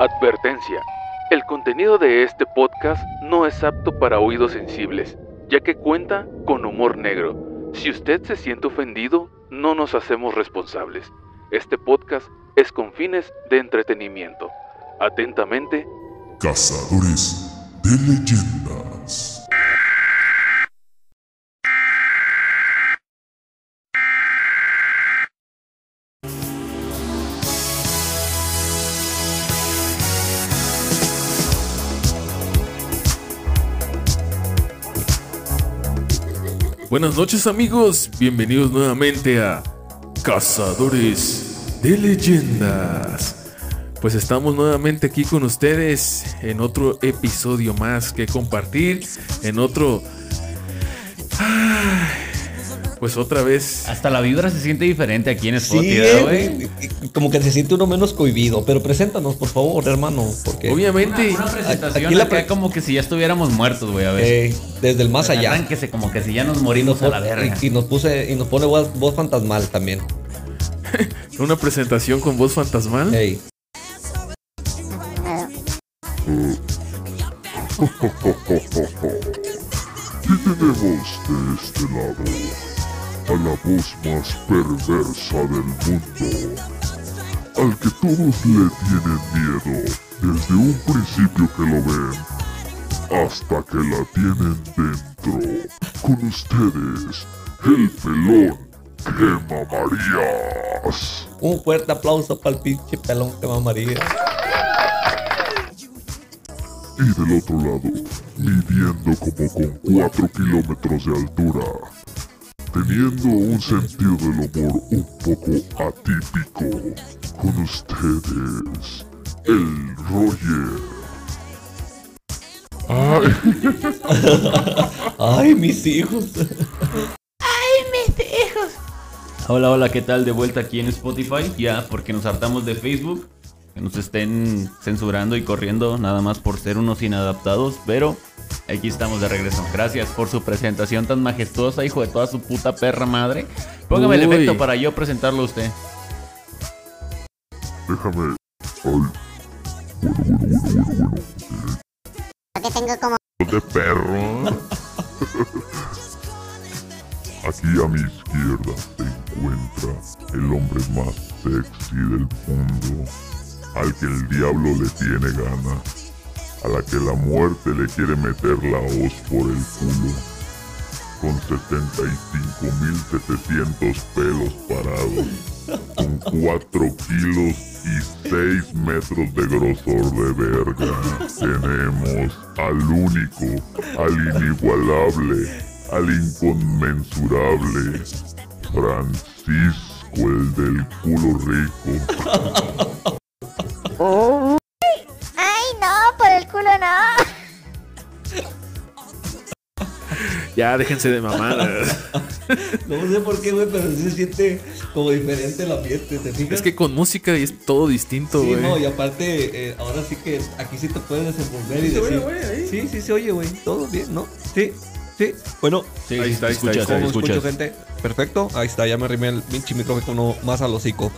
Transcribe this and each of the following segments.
Advertencia. El contenido de este podcast no es apto para oídos sensibles, ya que cuenta con humor negro. Si usted se siente ofendido, no nos hacemos responsables. Este podcast es con fines de entretenimiento. Atentamente, Cazadores de leyendas. Buenas noches amigos, bienvenidos nuevamente a Cazadores de Leyendas. Pues estamos nuevamente aquí con ustedes en otro episodio más que compartir, en otro... Pues otra vez... Hasta la vibra se siente diferente aquí en Spotify, ¿verdad, güey. Como que se siente uno menos cohibido. Pero preséntanos, por favor, hermano. Porque Obviamente... Una presentación Aquí la acá pre- como que si ya estuviéramos muertos, güey, a ver. eh, desde el más allá. Arránquese como que si ya nos morimos a la verga. Y, y nos puse y nos pone voz, voz fantasmal también. Una presentación con voz fantasmal. Ey. Y tenemos de este lado a la voz más perversa del mundo, al que todos le tienen miedo desde un principio que lo ven hasta que la tienen dentro. Con ustedes, el pelón Quema Marías. Un fuerte aplauso para el pinche pelón que mamaría. Y del otro lado, midiendo como con 4 kilómetros de altura, teniendo un sentido del humor un poco atípico, con ustedes, el Roger. Ay, mis hijos. Hola, hola, ¿qué tal? De vuelta aquí en Spotify. Ya, porque nos hartamos de Facebook. Que nos estén censurando y corriendo nada más por ser unos inadaptados. Pero aquí estamos de regreso. Gracias por su presentación tan majestuosa, hijo de toda su puta perra madre. Póngame el efecto para yo presentarlo a usted. Déjame. Ay. Bueno, bueno, bueno, bueno, bueno. Porque tengo como de perro. Aquí a mi izquierda se encuentra el hombre más sexy del mundo, al que el diablo le tiene gana, a la que la muerte le quiere meter la hoz por el culo, con 75.700 pelos parados, con 4 kilos y 6 metros de grosor de verga. Tenemos al único, al inigualable, al inconmensurable, Francisco el del culo rico. Culo no! Ya déjense de mamadas. No sé por qué, güey, pero sí se siente como diferente el ambiente, ¿te fijas? es que con música y es todo distinto, Sí, güey. no, y aparte, eh, ahora sí que aquí sí te puedes desenvolver y ¿Se oye, decir. güey, ahí? Sí, sí se oye, güey. Todo bien, ¿no? Sí, sí. Bueno, Sí, Ahí sí, está, ahí está, escuchas, ahí está. ¿cómo escuchas. escucho, gente? Perfecto. Ahí está, ya me arrimé el pinche micrófono más al hocico.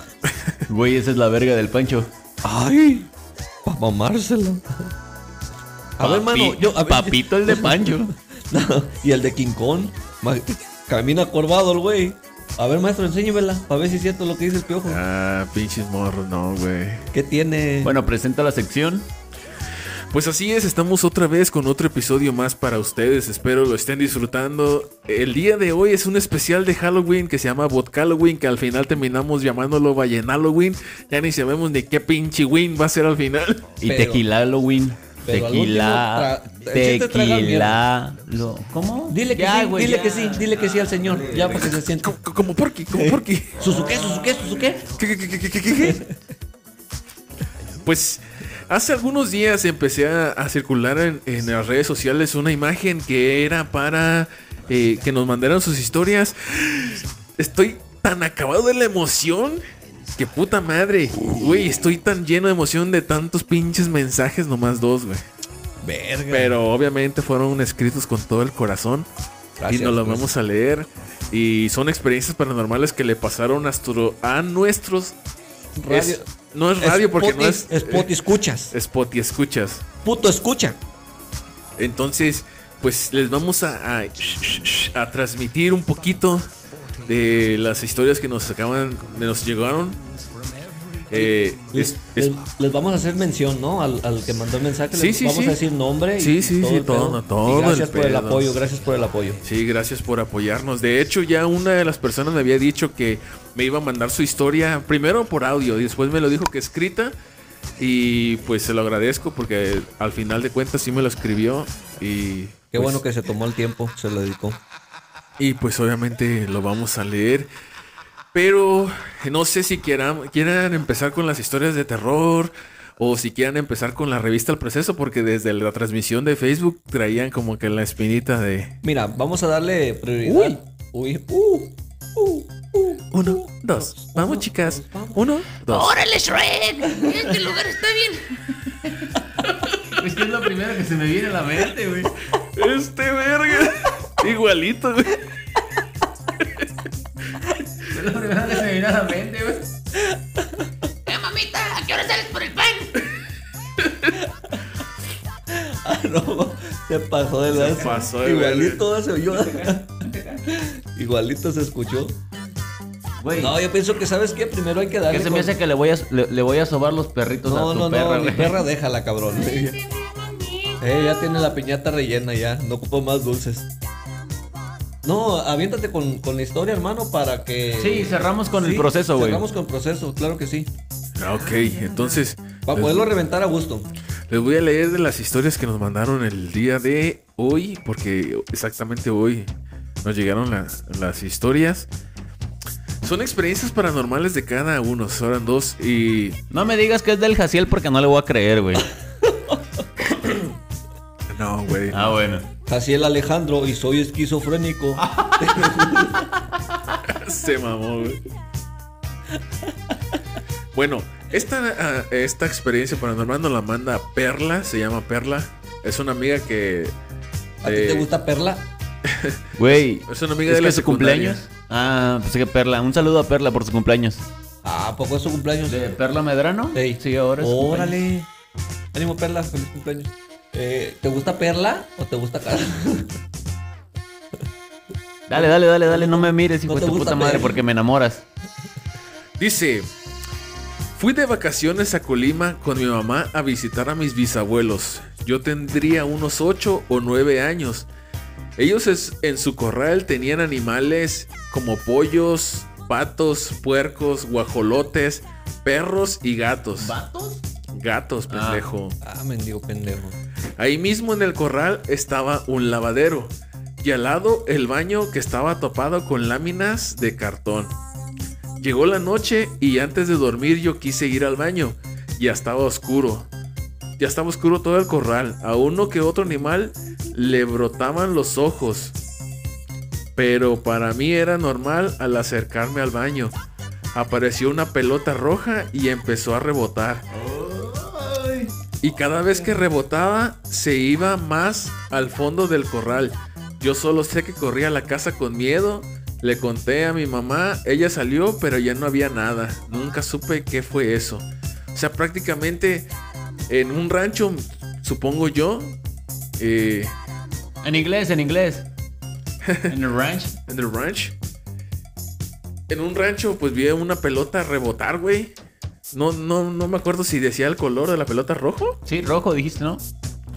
Güey, esa es la verga del Pancho. ¡Ay! Pa' mamársela. A ver, Papi- mano, yo. A ver, Papito el de Pancho. y el de King Kong. Camina corvado el güey. A ver, maestro, enséñemela. Para ver si es cierto lo que dice el piojo. Ah, pinches morros, no, güey. ¿Qué tiene? Bueno, presenta la sección. Pues así es, estamos otra vez con otro episodio más para ustedes. Espero lo estén disfrutando. El día de hoy es un especial de Halloween que se llama Halloween, que al final terminamos llamándolo Halloween. Ya ni sabemos ni qué pinche win va a ser al final. Y Pero- tequila Halloween. Pero Tequila. tra- Tequila. lo- ¿Cómo? Dile que Ya, sí, güey, dile ya. que sí, dile que sí al señor. Ya para que se siente. Como, como porqui, como porqui. ¿Suzuqué, Suzuqué, Suzuqué? ¿Qué, qué, qué, qué, qué, qué, qué? Pues hace algunos días empecé a, a circular en, en las redes sociales una imagen que era para eh, que nos mandaran sus historias. Estoy tan acabado de la emoción que puta madre. Güey, estoy tan lleno de emoción de tantos pinches mensajes, nomás dos, güey. Verga. Pero obviamente fueron escritos con todo el corazón. Gracias, y nos los gracias. vamos a leer. Y son experiencias paranormales que le pasaron a, nuestro- a nuestros Radio- es- no es radio porque no es. Spot y escuchas. Spot y escuchas. Puto escucha. Entonces, pues les vamos a, a, a transmitir un poquito de las historias que nos acaban, nos llegaron. Eh, Les, es- es- les- les vamos a hacer mención, ¿no? Al, al que mandó el mensaje. Sí, les sí, vamos sí. a decir nombre. y Sí, sí, sí, el todo, pedo. todo Y gracias el por el apoyo, gracias por el apoyo. Sí, gracias por apoyarnos. De hecho, ya una de las personas me había dicho que me iba a mandar su historia, primero por audio y después me lo dijo que escrita. Y pues se lo agradezco porque al final de cuentas sí me lo escribió. Y Qué pues, bueno que se tomó el tiempo, se lo dedicó. Y pues obviamente lo vamos a leer. Pero no sé si quieran, quieran empezar con las historias de terror o si quieran empezar con la revista El Proceso, porque desde la transmisión de Facebook traían como que la espinita de Mira, vamos a darle prioridad. Uy, uh, uh, uh, uno, uh, dos. Vamos uno, chicas. dos, vamos. Uno, dos. ¡Órale, Shrek! Este lugar está bien. Es que es lo primero que se me viene a la mente, güey. Este verga. Igualito, güey. Es lo primero que se me viene a la mente, güey. ¡Eh, mamita! ¿A qué hora sales por el pan? Ah, no, se pasó de la. pasó de Igualito se oyó. Igualito se escuchó. No, yo pienso que, ¿sabes qué? Primero hay que darle. ¿Qué se me con- hace que le voy a, le, le voy a sobar los perritos No, a tu no, perra, no, mi güey? perra déjala, cabrón. Eh, ya tiene la piñata rellena ya, no ocupo más dulces. No, aviéntate con, con la historia, hermano, para que... Sí, cerramos con el proceso, güey. Cerramos con el proceso, claro que sí. Ah, Ok, entonces Para poderlo reventar a gusto. les voy a leer de las historias que nos mandaron el día de hoy, porque exactamente hoy nos llegaron la- las historias. Son experiencias paranormales de cada uno, eran dos y No me digas que es del Jaciel porque no le voy a creer, güey. no, güey. Ah, bueno. Así el Alejandro y soy esquizofrénico. Se mamó, güey. Bueno, esta, ah, esta experiencia paranormal nos la manda Perla, se llama Perla. Es una amiga que. ¿A ti te eh, gusta Perla? Güey. Es una amiga ¿Es de que la su cumpleaños? Ah, pues que Perla. Un saludo a Perla por su cumpleaños. Ah, ¿a poco es su cumpleaños? ¿De Perla Medrano? Ey. Sí, ahora es. Órale. Ánimo, Perla, feliz cumpleaños. Eh, ¿Te gusta Perla o te gusta Carla? Dale, dale, dale, dale. No me mires, hijo ¿No de te tu puta madre, porque me enamoras. Dice: Fui de vacaciones a Colima con mi mamá a visitar a mis bisabuelos. Yo tendría unos 8 o 9 años. Ellos es- en su corral tenían animales como pollos, patos, puercos, guajolotes, perros y gatos. ¿Vatos? Gatos, Ah. pendejo. Ah, mendigo pendejo. Ahí mismo en el corral estaba un lavadero y al lado el baño que estaba topado con láminas de cartón. Llegó la noche y antes de dormir yo quise ir al baño. Ya estaba oscuro. Ya estaba oscuro todo el corral. A uno que otro animal le brotaban los ojos. Pero para mí era normal al acercarme al baño. Apareció una pelota roja y empezó a rebotar. Y cada vez que rebotaba, se iba más al fondo del corral. Yo solo sé que corrí a la casa con miedo. Le conté a mi mamá, ella salió, pero ya no había nada. Nunca supe qué fue eso. O sea, prácticamente en un rancho, supongo yo, eh, En inglés, en inglés. En el ranch. en el ranch. En un rancho, pues vi una pelota rebotar, güey. No, no, no me acuerdo si decía el color de la pelota rojo. Sí, rojo dijiste, ¿no?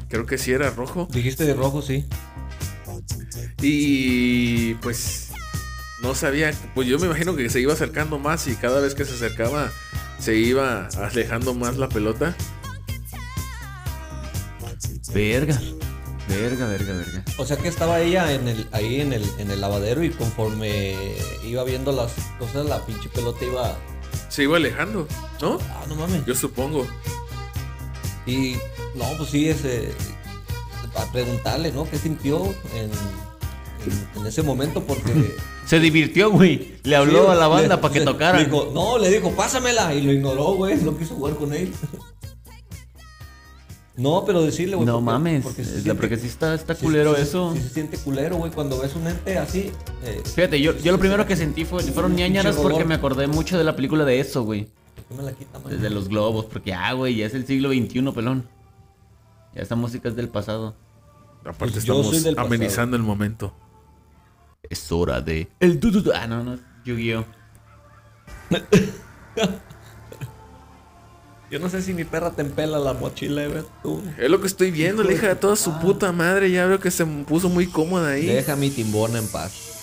Creo que sí era rojo. Dijiste de rojo, sí. Y pues no sabía, pues yo me imagino que se iba acercando más y cada vez que se acercaba se iba alejando más la pelota. Verga. Verga, verga, verga. O sea que estaba ella en el, ahí en el, en el lavadero y conforme iba viendo las cosas, la pinche pelota iba. Se iba alejando, ¿no? Ah, no mames. Yo supongo. Y no, pues sí, ese. A preguntarle, ¿no? ¿Qué sintió en, en, en ese momento? Porque. Se divirtió, güey. Le habló Sí, a la banda le- para que dijo, no, le dijo, pásamela. Y lo ignoró, güey. No quiso jugar con él. No, pero decirle, güey. no porque- mames. Porque, se siente- porque sí está, está sí- culero sí- eso. sí se siente culero, güey. Cuando ves un ente así. eh, Fíjate, yo, yo lo primero que sentí fue, fueron ñañaras porque me acordé mucho de la película de eso, güey. ¿Por qué me la quita, man? Desde los globos, porque ah, güey, ya es el siglo XXI, pelón. Ya esta música es del pasado. Aparte Pues estamos del pasado. amenizando el momento. Es hora de. El du, du, du. Ah, no, no. Yu-Gi-Oh! Yo no sé si mi perra te empela la mochila, güey. Tú. Es lo que estoy viendo, la hija de toda su puta madre. Ya veo que se me puso muy cómoda ahí. Deja mi timbona en paz.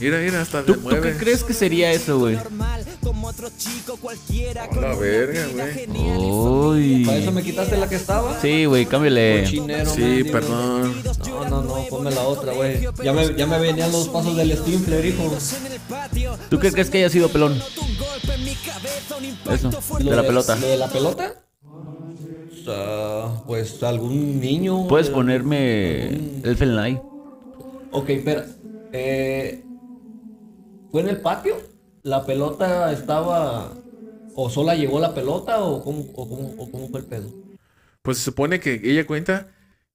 Mira, mira, hasta ¿Tú, tú qué crees que sería eso, güey? A la verga, güey. Uy. ¿Para eso me quitaste la que estaba? Sí, güey, cámbiale. Cochinero, Sí, perdón. No, no, no, ponme la otra, güey. Ya me, ya me venían los pasos del Stinfler, hijo. ¿Tú qué crees que haya sido pelón? Eso, de la pelota. ¿Lo de la pelota? Ah, pues algún niño. Puedes ponerme Elfen Light. Ok, espera. Eh, ¿Fue en el patio? ¿La pelota estaba... ¿O sola llegó la pelota o cómo, o cómo, o cómo fue el pedo? Pues se supone que ella cuenta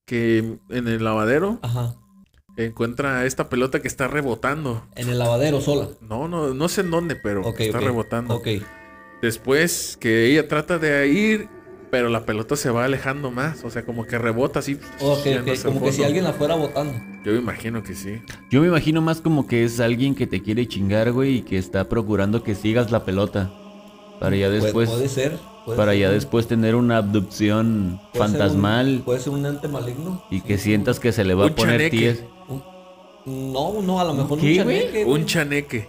que en el lavadero Ajá. encuentra esta pelota que está rebotando. En el lavadero sola. No, no, no sé en dónde, pero está rebotando. Ok. Después que ella trata de ir, pero la pelota se va alejando más. O sea, como que rebota así. Ok, yendo ok. hacia el Como que si alguien la fuera botando. Yo me imagino que sí. Yo me imagino más como que es alguien que te quiere chingar, güey, y que está procurando que sigas la pelota. Para ya después, puede ser. puede para ser ya un- después tener una abducción puede ser fantasmal un- puede ser un ente maligno. y que sientas que se le va Un a poner tíes. No, no, a lo mejor ¿Qué, un güey? chaneque, Un chaneque.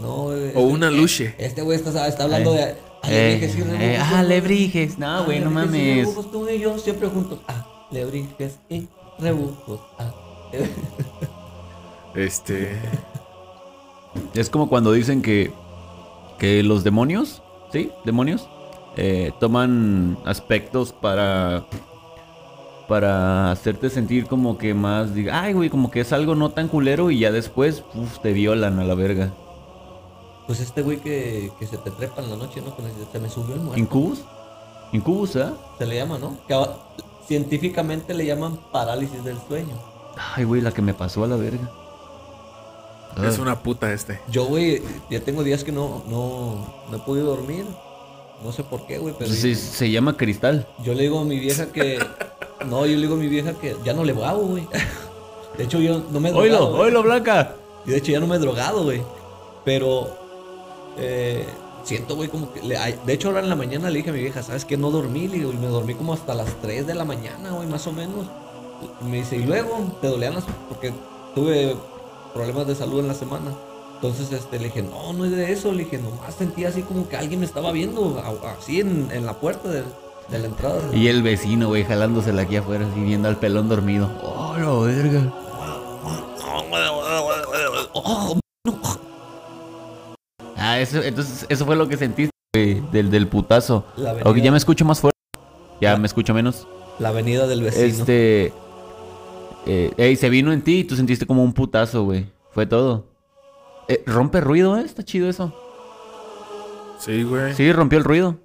No, O este- una luche. Este güey está, está hablando de. Eh, alebrijes eh, rebujos, ah, ¿no? alebrijes. No, güey, no mames. rebujos, tú y yo siempre juntos. Ah, alebrijes y rebujos. Ah. Este. Es como cuando dicen que, que los demonios, ¿sí? Demonios, eh, toman aspectos para, para hacerte sentir como que más, diga, ay, güey, como que es algo no tan culero y ya después, uf, te violan a la verga. Pues este güey que, que se te trepa en la noche, ¿no? Se me subió el muerto. ¿Incubus? ¿Incubus, ah? Se le llama, ¿no? Que científicamente le llaman parálisis del sueño. Ay, güey, la que me pasó a la verga. Es una puta este. Yo, güey, ya tengo días que no, no, no he podido dormir. No sé por qué, güey, pero Se, se llama cristal. yo le digo a mi vieja que. No, yo le digo a mi vieja que ya no le hago, güey. De hecho, yo no me he drogado. ¡Oilo, oilo, Blanca! Y de hecho ya no me he drogado, güey. Pero eh, siento, güey, como que... le- de hecho ahora en la mañana le dije a mi vieja, ¿sabes qué? No dormí, le digo, y me dormí como hasta las 3 de la mañana, güey, más o menos. Y me dice, y luego te dolían las... Porque tuve problemas de salud en la semana. Entonces este, le dije, no, no es de eso. Le dije, nomás sentía así como que alguien me estaba viendo, así en, en la puerta de, de la entrada. Y el vecino, güey, jalándosela aquí afuera, así viendo al pelón dormido. ¡Oh, la verga! Ah, eso, entonces, eso fue lo que sentiste, güey, del, del putazo. Aunque avenida, ya me escucho más fuerte. Ya La- me escucho menos. la avenida del vecino. Este. Eh, ey, se vino en ti y tú sentiste como un putazo, güey. Fue todo. Eh, rompe ruido, ¿eh? Está chido eso. Sí, güey. Sí, rompió el ruido.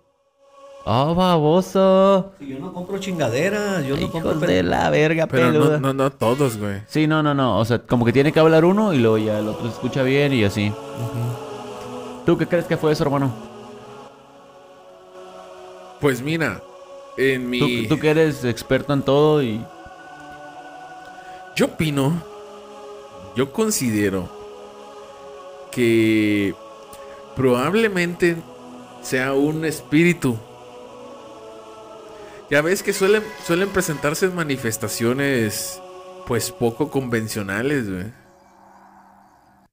¡Oh, baboso! Si yo no compro chingaderas, yo no compro... Hijos de la verga, Pero peluda. no, no, no todos, güey. Sí, no, no, no. O sea, como que tiene que hablar uno y luego ya el otro se escucha bien y así. Ujú. ¿Tú qué crees que fue eso, hermano? Pues mira, en mi. tú que eres experto en todo y... Yo opino, yo considero que probablemente sea un espíritu. Ya ves que suelen, suelen presentarse manifestaciones pues poco convencionales, güey.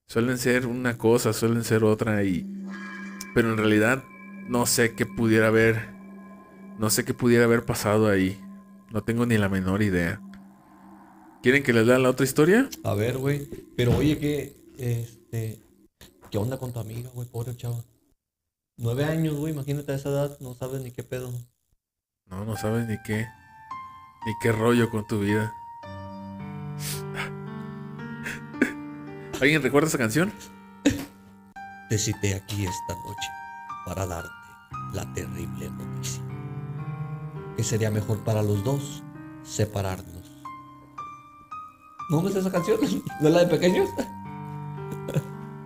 Suelen ser una cosa, suelen ser otra y... Pero en realidad no sé qué pudiera haber... No sé qué pudiera haber pasado ahí. No tengo ni la menor idea. ¿Quieren que les lea la otra historia? A ver, güey. Pero oye, que, este, ¿qué onda con tu amiga, güey? Pobre chava. Nueve años, güey, imagínate a esa edad, no sabes ni qué pedo. No, no sabes ni qué. Ni qué rollo con tu vida. ¿Alguien recuerda esa canción? Te cité aquí esta noche para darte la terrible noticia. Que sería mejor para los dos separarnos. ¿No ves esa canción? ¿No es la de pequeños?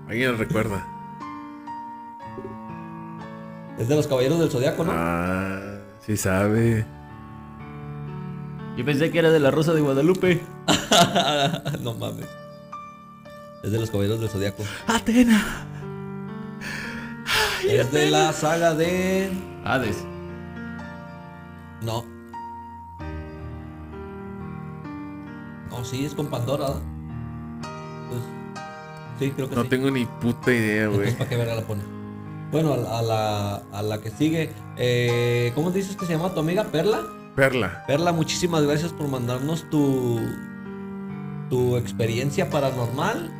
¿Alguien la recuerda? Es de los caballeros del zodiaco, ¿no? Ah, sí sabe. Yo pensé que era de la Rosa de Guadalupe. no mames. Es de los caballeros del zodiaco. Atena. Es de la saga de. Hades. No. No, sí, es con Pandora. Pues, sí, creo que No sí. tengo ni puta idea, güey. ¿para qué verga la pone? Bueno, a la, a la, a la que sigue. Eh, ¿Cómo dices que se llama tu amiga? ¿Perla? Perla. Perla, muchísimas gracias por mandarnos tu, tu experiencia paranormal.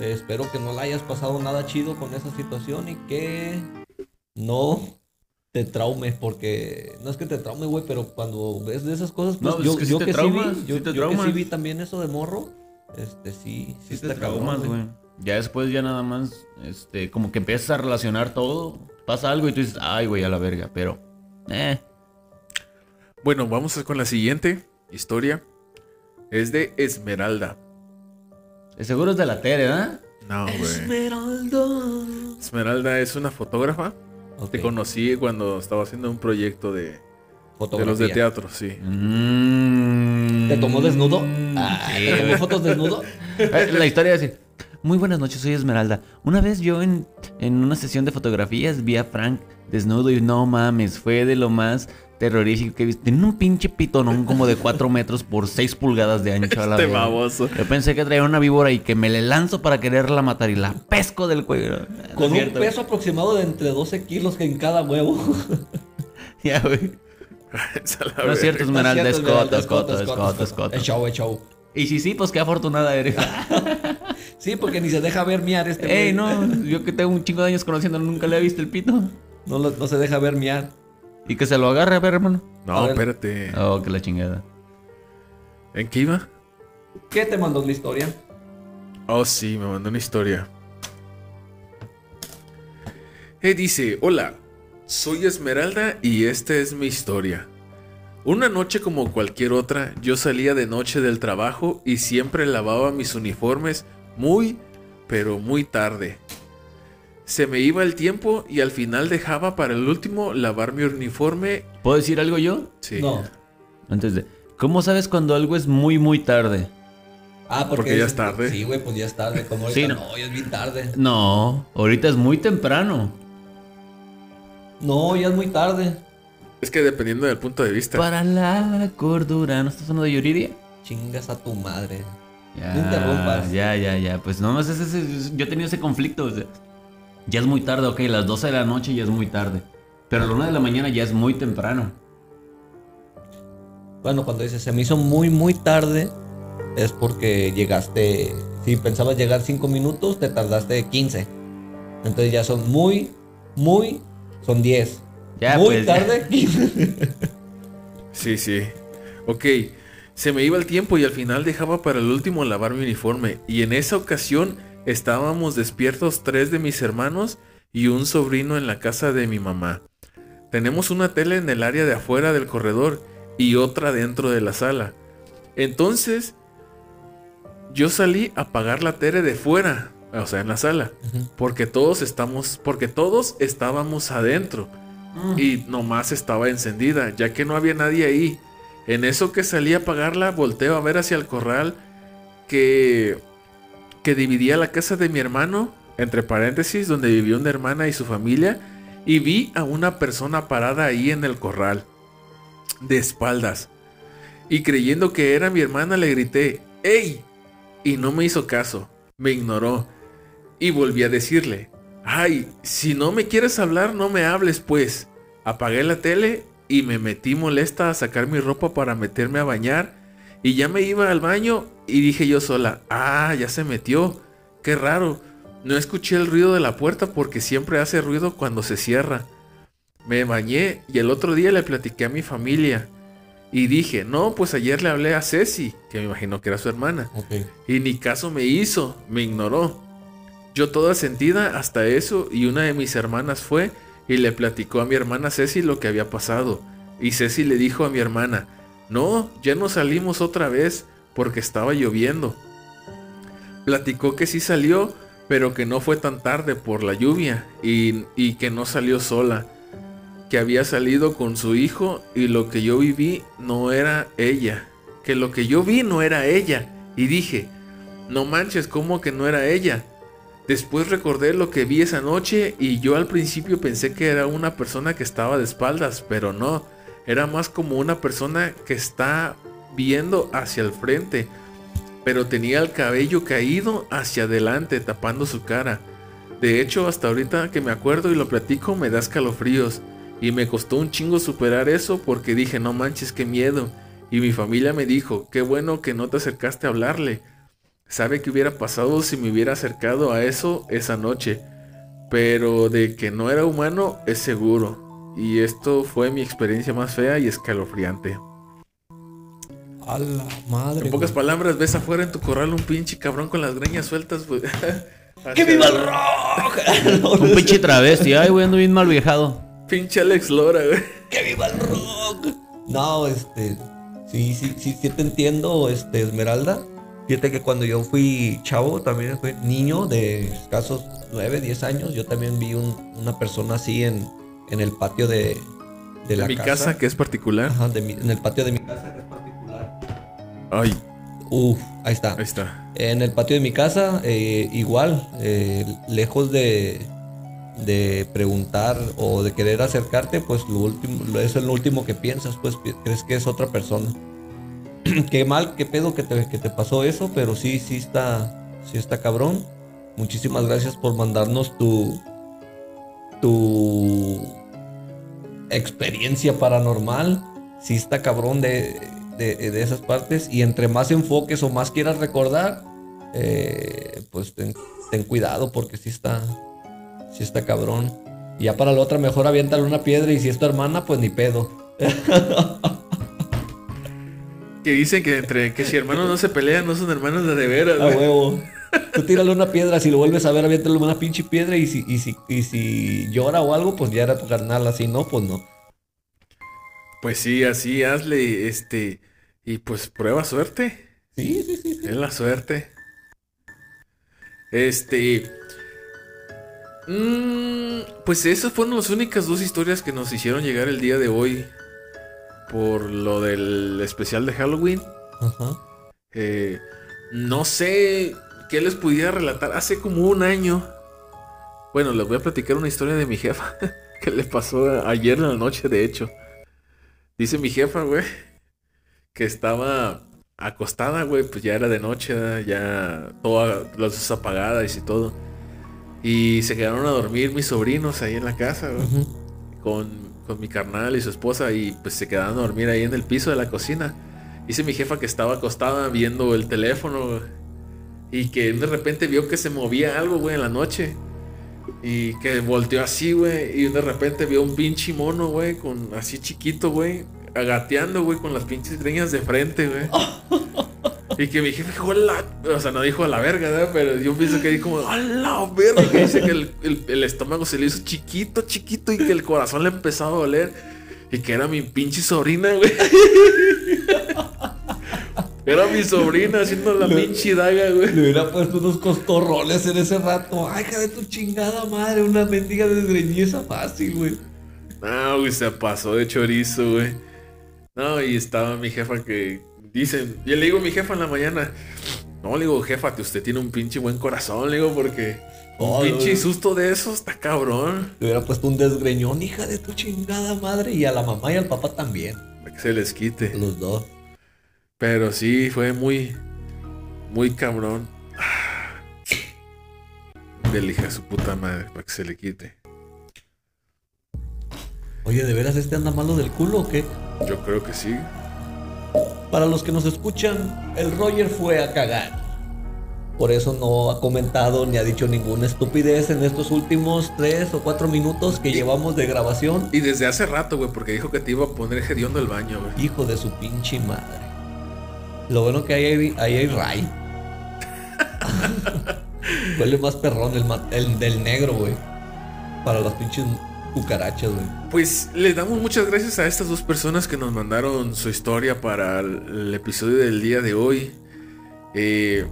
Eh, espero que no la hayas pasado nada chido con esa situación y que no te traume, porque no es que te traume, güey, pero cuando ves de esas cosas, pues No, yo, es que sí yo que traumas, sí vi, yo, que sí vi también eso de morro, este sí, sí, Sí te traumas, güey. Ya después ya nada más, este, como que empiezas a relacionar todo. Pasa algo y tú dices, ay, güey, a la verga, pero... Eh. Bueno, vamos con la siguiente historia. Es de Esmeralda. De seguro es de la Tere, ¿verdad? No, güey. Esmeralda. Esmeralda es una fotógrafa. Te conocí cuando estaba haciendo un proyecto de, de los de teatro, sí. Mm. ¿Te tomó desnudo? Sí. Ah, ¿Te tomó fotos desnudo? Eh, La historia es así. Muy buenas noches, soy Esmeralda. Una vez yo en, en una sesión de fotografías vi a Frank desnudo y no mames, fue de lo más terrorífico que he visto. Tenía un pinche pitonón como de 4 metros por 6 pulgadas de ancho a la Este baboso. Yo pensé que traía una víbora y que me le lanzo para quererla matar y la pesco del cuello. Con un cierto, peso aproximado de entre 12 kilos en cada huevo. Ya, güey. Esa la No es cierto. Esmeralda, es coto, es coto, es coto, es coto. Es show, es show. Y si sí, pues qué afortunada eres. Sí, porque ni se deja ver miar este güey. Ey, no, yo que tengo un chingo de años conociéndolo, nunca le he visto el pito. No, lo- no se deja ver miar. Y que se lo agarre, a ver, hermano. No, espérate. Oh, que la chingada. ¿En qué iba? ¿Qué te mandó la historia? Oh, sí, me mandó una historia. Eh, dice, hola, soy Esmeralda y esta es mi historia. Una noche como cualquier otra, yo salía de noche del trabajo y siempre lavaba mis uniformes muy, pero muy tarde. Se me iba el tiempo y al final dejaba para el último lavar mi uniforme. ¿Puedo decir algo yo? Sí. No. Antes de. ¿Cómo sabes cuando algo es muy, muy tarde? Ah, porque, Porque ya es tarde. Sí, güey, pues ya es tarde. Como Sí, ahorita, no. no. ya es bien tarde. No, ahorita es muy temprano. No, ya es muy tarde. Es que dependiendo del punto de vista. Para la cordura. ¿No estás hablando de Yuridia? Chingas a tu madre. Ya, No interrumpas. Ya, ya, ya. Pues no, es- es- yo he tenido ese conflicto. o sea, ya es muy tarde, ok. Las 12 de la noche ya es muy tarde. Pero a la 1 de la mañana ya es muy temprano. Bueno, cuando dices se me hizo muy, muy tarde, es porque llegaste. Si pensabas llegar 5 minutos, te tardaste 15. Entonces ya son muy, muy. Son 10. Ya, muy pues, ya. tarde, 15. Sí, sí. Ok, se me iba el tiempo y al final dejaba para el último lavar mi uniforme. Y en esa ocasión estábamos despiertos tres de mis hermanos y un sobrino en la casa de mi mamá. Tenemos una tele en el área de afuera del corredor y otra dentro de la sala. Entonces, yo salí a apagar la tele de fuera, o sea, en la sala, porque todos estamos, porque todos estábamos adentro y nomás estaba encendida, ya que no había nadie ahí. En eso que salí a apagarla, volteo a ver hacia el corral que que dividía la casa de mi hermano, entre paréntesis, donde vivía una hermana y su familia, y vi a una persona parada ahí en el corral, de espaldas. Y creyendo que era mi hermana, le grité, ¡Ey! Y no me hizo caso, me ignoró. Y volví a decirle, ¡Ay! Si no me quieres hablar, no me hables, pues. Apagué la tele y me metí molesta a sacar mi ropa para meterme a bañar. Y ya me iba al baño y dije yo sola, ah, ya se metió. Qué raro. No escuché el ruido de la puerta porque siempre hace ruido cuando se cierra. Me bañé y el otro día le platiqué a mi familia. Y dije, no, pues ayer le hablé a Ceci, que me imagino que era su hermana. Y ni caso me hizo, me ignoró. Yo toda sentida hasta eso y una de mis hermanas fue y le platicó a mi hermana Ceci lo que había pasado. Y Ceci le dijo a mi hermana, no, ya no salimos otra vez porque estaba lloviendo. Platicó que sí salió, pero que no fue tan tarde por la lluvia y, y que no salió sola. que había salido con su hijo y lo que yo viví no era ella. Que lo que yo vi no era ella. Y dije, no manches, ¿cómo que no era ella? Después recordé lo que vi esa noche y yo al principio pensé que era una persona que estaba de espaldas, pero no, era más como una persona que está viendo hacia el frente, pero tenía el cabello caído hacia adelante tapando su cara. De hecho, hasta ahorita que me acuerdo y lo platico me da escalofríos. Y me costó un chingo superar eso porque dije, no manches, qué miedo. Y mi familia me dijo, qué bueno que no te acercaste a hablarle. Sabe qué hubiera pasado si me hubiera acercado a eso esa noche. Pero de que no era humano es seguro. Y esto fue mi experiencia más fea y escalofriante. A la madre. En pocas güey. palabras, ves afuera en tu corral un pinche cabrón con las greñas sueltas, güey. ¡Que viva el rock! Un pinche travesti. Ay, güey, ando bien mal viejado. Pinche Alex Lora, güey. ¡Que viva el rock! No, este. Sí, sí, sí, sí te entiendo, este, Esmeralda. Fíjate que cuando yo fui chavo, también fui niño de escasos 9, 10 años, yo también vi un- una persona así en, en el patio de, de la mi casa. casa, que es particular. Ajá, de mi- en el patio de mi casa, que es particular. Ay, Uf, ahí está. ahí está. En el patio de mi casa, eh, igual, eh, lejos de, de preguntar o de querer acercarte, pues lo último, lo- eso es lo último que piensas, pues crees que es otra persona. qué mal, qué pedo que te, que te pasó eso, pero sí, sí está, sí está cabrón. Muchísimas gracias por mandarnos tu, tu experiencia paranormal. Sí está cabrón de, de, de esas partes. Y entre más enfoques o más quieras recordar, eh, pues ten, ten cuidado porque sí está, sí está cabrón. Y ya para la otra mejor aviéntale una piedra y si es tu hermana, pues ni pedo. Que dicen que entre que si hermanos no se pelean, no son hermanos de de veras, A huevo. Tú tírale una piedra, si lo vuelves a ver, aviéntale una pinche piedra y si, y si, y si llora o algo, pues ya era tu carnal, así no, pues no. Pues sí, así hazle, este. Y pues prueba suerte. Sí, sí, sí. sí. Es la suerte. Este. mm, pues esas fueron las únicas dos historias que nos hicieron llegar el día de hoy. Por lo del especial de Halloween. Ajá. Eh, no sé qué les pudiera relatar. Hace como un año. Bueno, les voy a platicar una historia de mi jefa. Que le pasó ayer en la noche, de hecho. Dice mi jefa, güey. Que estaba acostada, güey. Pues ya era de noche, ya todas las luces apagadas y todo. Y se quedaron a dormir mis sobrinos ahí en la casa, güey con, con mi carnal y su esposa y pues se quedaron a dormir ahí en el piso de la cocina. Dice mi jefa que estaba acostada viendo el teléfono güey, y que de repente vio que se movía algo, güey, en la noche. Y que volteó así, güey, y de repente vio un pinche mono, güey, con así chiquito, güey, agateando, güey, con las pinches greñas de frente, güey. Y que mi jefe dijo, "Hola", o sea, no dijo a la verga, ¿verdad? Pero yo pienso que dijo como, a la verga, que dice que el, el- el estómago se le hizo chiquito, chiquito y que el corazón le empezaba a doler. Y que era mi pinche sobrina, güey. Era mi sobrina haciendo la pinche daga, güey. Le hubiera puesto unos costorroles en ese rato. Ay, hija de tu chingada madre, una mendiga desgreñiza fácil, güey. No, güey, se pasó de chorizo, güey. No, y estaba mi jefa que dicen, yo le digo a mi jefa en la mañana, no, le digo, jefa, que usted tiene un pinche buen corazón, le digo, porque un Oh, pinche güey. susto de eso está cabrón. Le hubiera puesto un desgreñón, hija de tu chingada madre. Y a la mamá y al papá también. Para que se les quite. Los dos. Pero sí, fue muy, muy cabrón. Del hija de su puta madre, para que se le quite. Oye, ¿de veras este anda malo del culo o qué? Yo creo que sí. Para los que nos escuchan, el Roger fue a cagar. Por eso no ha comentado ni ha dicho ninguna estupidez en estos últimos tres o cuatro minutos que llevamos de grabación. Y desde hace rato, güey, porque dijo que te iba a poner hediondo el baño, güey. Hijo de su pinche madre. Lo bueno que ahí hay, ahí hay Ray. Huele más perrón el, del negro, güey. Para las pinches cucarachas, güey. Pues le damos muchas gracias a estas dos personas que nos mandaron su historia para el, el episodio del día de hoy. Eh,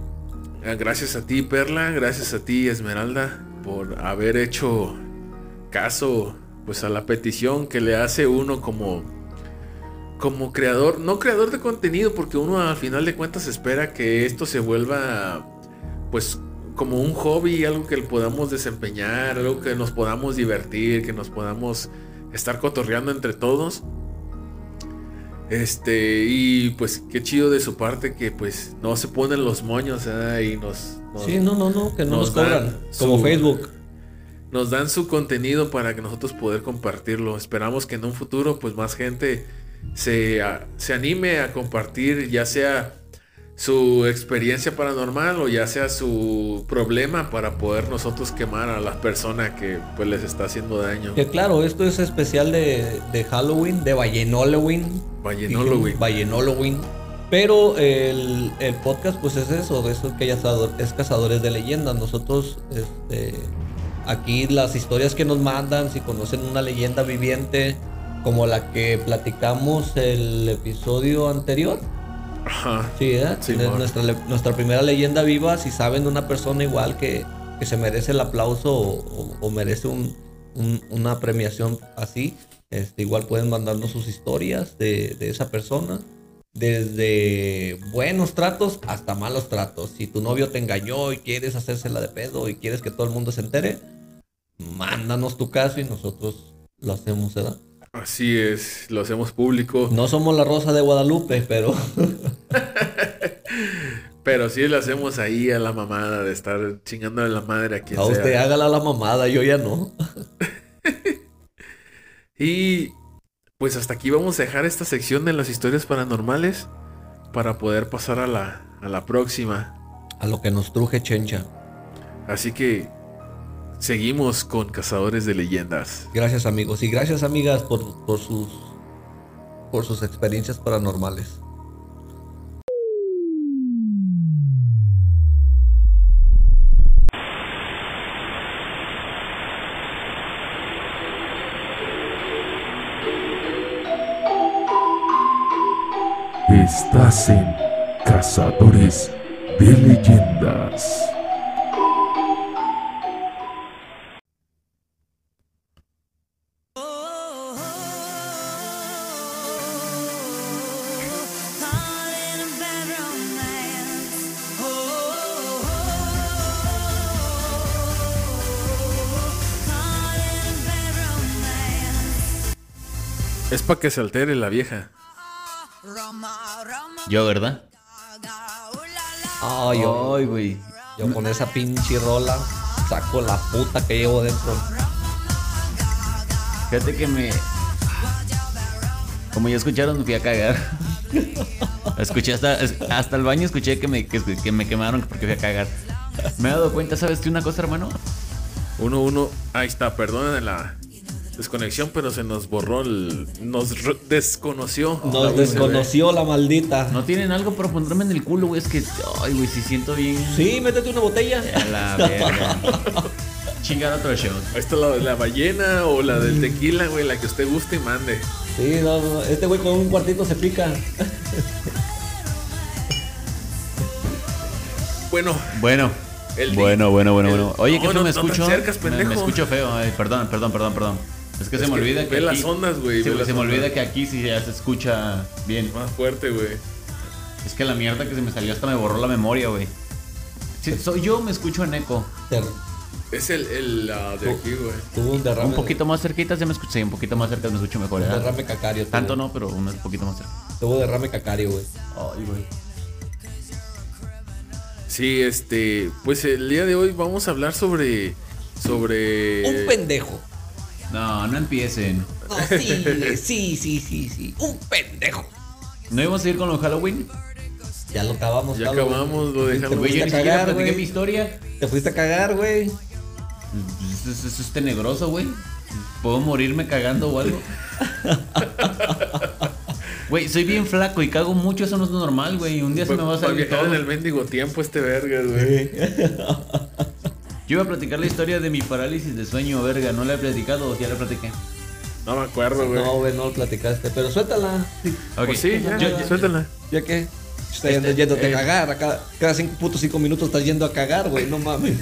gracias a ti, Perla. Gracias a ti, Esmeralda, por haber hecho caso pues a la petición que le hace uno como como creador, no creador de contenido, porque uno al final de cuentas espera que esto se vuelva pues como un hobby, algo que podamos desempeñar, algo que nos podamos divertir, que nos podamos estar cotorreando entre todos. Este, y pues qué chido de su parte que pues no se ponen los moños ¿eh? y nos, nos- Sí, no, no, no, que no nos, cobran. Como su- Facebook. nos dan su contenido para que nosotros poder compartirlo. Esperamos que en un futuro pues más gente se, a- se anime a compartir ya sea su experiencia paranormal o ya sea su problema para poder nosotros quemar a la persona que pues les está haciendo daño. Que claro, esto es especial de, de Halloween, de Vallenoloween. Vallenoloween. Vallenoloween. Pero el, el podcast pues es eso, de eso que ya es cazadores de leyendas. Nosotros, este, aquí las historias que nos mandan, si conocen una leyenda viviente, como la que platicamos el episodio anterior. Ajá. Sí. Sí, Nuestra- nuestra, primera leyenda viva, si saben de una persona igual que, que se merece el aplauso o, o- o merece un- un- una premiación así, este, igual pueden mandarnos sus historias de, de esa persona. Desde buenos tratos hasta malos tratos. Si tu novio te engañó y quieres hacérsela de pedo y quieres que todo el mundo se entere, mándanos tu caso y nosotros lo hacemos, ¿verdad? Así es, lo hacemos público. No somos la rosa de Guadalupe, pero Pero sí le hacemos ahí a la mamada de estar chingándole la madre a quien a sea. usted hágala la mamada, yo ya no. Y pues hasta aquí vamos a dejar esta sección de las historias paranormales para poder pasar a la, a la próxima. A lo que nos truje Chencha. Así que seguimos con Cazadores de Leyendas. Gracias amigos y gracias amigas por, por sus por sus experiencias paranormales. Estás en Cazadores de Leyendas. Es para que se altere la vieja. Yo, ¿verdad? Ay, yo, Ay, güey. yo con esa pinche rola saco la puta que llevo dentro. Fíjate que me. Como ya escucharon, me fui a cagar. Escuché hasta, hasta el baño, escuché que me, que, que me quemaron porque fui a cagar. Me he dado cuenta, ¿sabes qué una cosa, hermano? Uno, uno. Ahí está, perdonen la desconexión, pero se nos borró el. Nos desconoció. la Nos USB. desconoció la maldita. No tienen algo para ponerme en el culo, güey. Es que, ay, güey, si siento bien. Sí, métete una botella. A la verga. Chingar otro shot. Ahí está la, la ballena o la del tequila, güey, la que usted guste y mande. Sí, no, no, este güey con un cuartito se pica. Bueno, Bueno. El- bueno, bueno, bueno, bueno. Oye, No, que no, no, me no te escucho. acercas, me, me pendejo. escucho feo. Ay, perdón, perdón, perdón, perdón. Es que se me olvida que. ve las aquí- ondas, güey, Sí, las se me olvida que aquí sí ya se escucha bien. más fuerte, güey. Es que la mierda que se me salió hasta me borró la memoria, güey. Si soy yo, me escucho en eco. Es el, el la de aquí, güey. Tuvo un derrame. Un poquito más cerquita se me escucha. Sí, un poquito más cerca me escucho mejor. Un ¿verdad? derrame cacario. tuvo. Tanto no, pero un poquito más cerca. Tuvo derrame cacario, güey. Ay, güey. Sí, este, pues el día de hoy vamos a hablar sobre sobre Un pendejo. No, no empiecen. No, sí, sí, sí, sí, sí. Un pendejo. ¿No íbamos a ir con los Halloween? Ya lo acabamos, Ya acabamos lo de Te Halloween. Güey, yo fuiste ni a siquiera cagar, platiqué mi güey. historia. Te fuiste a cagar, güey. Eso, eso- eso es tenebroso, güey. ¿Puedo morirme cagando o algo? Güey, soy bien flaco y cago mucho, eso no es normal, güey. Un día se me va a salir todo. en el mendigo tiempo este verga, güey. Yo iba a platicar la historia de mi parálisis de sueño, verga. ¿No la he platicado o ya la platiqué? No me acuerdo, güey. No, güey, no lo platicaste. Pero suéltala. Ok. Pues sí, ya, suéltala. ¿Ya qué? Estás yendo, yéndote eh. a cagar. a Cada, cada cinco putos cinco minutos estás yendo a cagar, güey. No mames.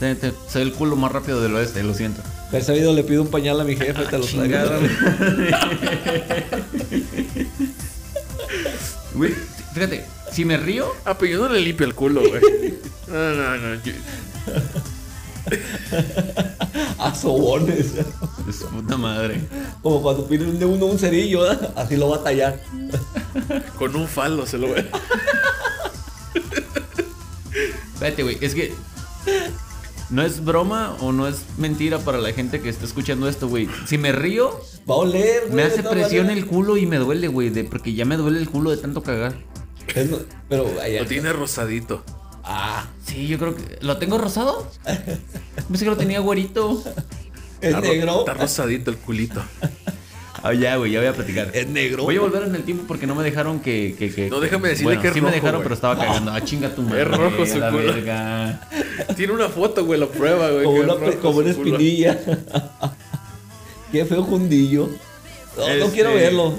Te, te- soy el culo más rápido del oeste, lo siento. Pero ese video le pido un pañal a mi jefe, te lo traigo. Güey, fíjate, si me río, Ah, pero yo no le limpio el culo, güey. No, no, no. yo- A sobones. de su puta madre. Como cuando piden de uno un cerillo, así lo va a tallar. con un falo se lo ve. Espérate, güey, es que. No es broma o no es mentira para la gente que está escuchando esto, güey. Si me río, Va a oler, güey. me hace presión el culo y me duele, güey. de- Porque ya me duele el culo de tanto cagar. Es no- Pero, ay, Lo tiene rosadito. Ah, Sí, yo creo que. ¿Lo tengo rosado? Pensé que lo tenía güerito. es Está ro- negro. Está rosadito el culito. Ah, ya, güey, ya voy a platicar. Es negro. Voy a volver en el tiempo porque no me dejaron que. que, que- No, déjame decirle bueno, que es sí me rojo, dejaron, güey. pero estaba cagando. Ah, chinga tu madre. rojo a su la culo. verga. Tiene una foto, güey, lo prueba, güey. Como una, es rojo como una espinilla. Qué feo jundillo. No, no Este- quiero verlo.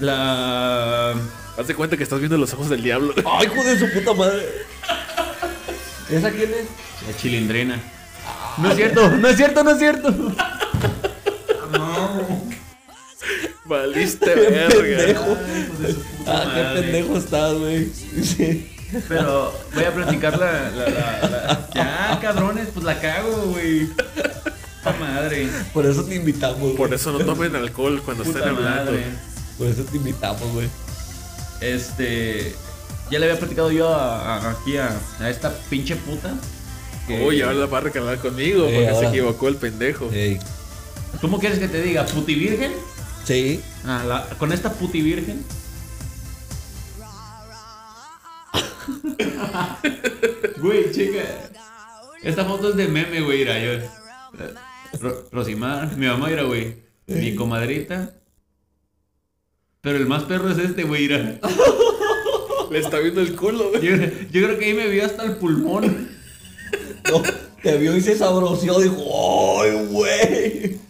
La. Haz de cuenta que estás viendo los ojos del diablo. Ay, hijo de su puta madre. ¿Esa quién es? La chilindrina. No es cierto, no es cierto, no es cierto. Valiste Qué verga. pendejo. Ah, qué madre. pendejo estás, güey. Sí. Pero voy a platicar la, la, la- la- Ya, cabrones, pues la cago, güey. Puta madre. Por eso te invitamos, güey. Por eso no tomen alcohol cuando Puta estén hablando. madre. Por eso te invitamos, güey. Este. Ya le había platicado yo a, a- aquí a, a esta pinche puta. que- Uy, ahora va a recalar conmigo Eh, porque se equivocó el pendejo. ¿Cómo quieres que te diga? ¿Puti virgen? Sí. Ah, la- con esta puti virgen. Güey, chica. Esta foto es de meme, güey. Mira, yo. Ro- Rosimar, mi mamá era, güey. Mi comadrita. Pero el más perro es este, güey. Mira. Le está viendo el culo, güey. Yo, yo creo que ahí me vio hasta el pulmón. No, te vio y se sabroció. Dijo, ¡ay, güey!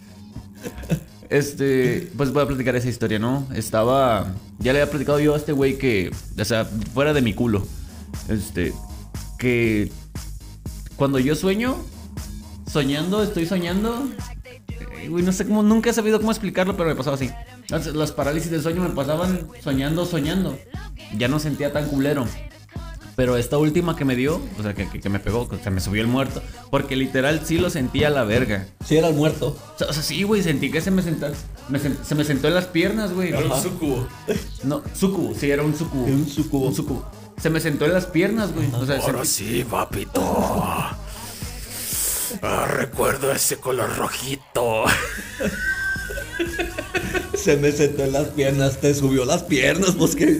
Este, pues voy a platicar esa historia, ¿no? Estaba, ya le había platicado yo a este güey que, o sea, fuera de mi culo, este, que cuando yo sueño, soñando, estoy soñando, eh, güey, no sé cómo, nunca he sabido cómo explicarlo, pero me pasaba así. Las, las parálisis del sueño me pasaban soñando, soñando. Ya no sentía tan culero. Pero esta última que me dio, o sea, que, que- que me pegó, que se me subió el muerto, porque literal sí lo sentía a la verga. Sí, era el muerto. O sea, o sea, sí, güey, sentí que se me sentó, me sen- se me sentó en las piernas, güey. Era un sucubo. No, sucubo, sí, era un sucubo. Era un sucubo. Un sucubo. Se me sentó en las piernas, güey. O sea, Ahora sentí- sí, papito. Ah, recuerdo ese color rojito. Se me sentó en las piernas. Te subió las piernas, pues que.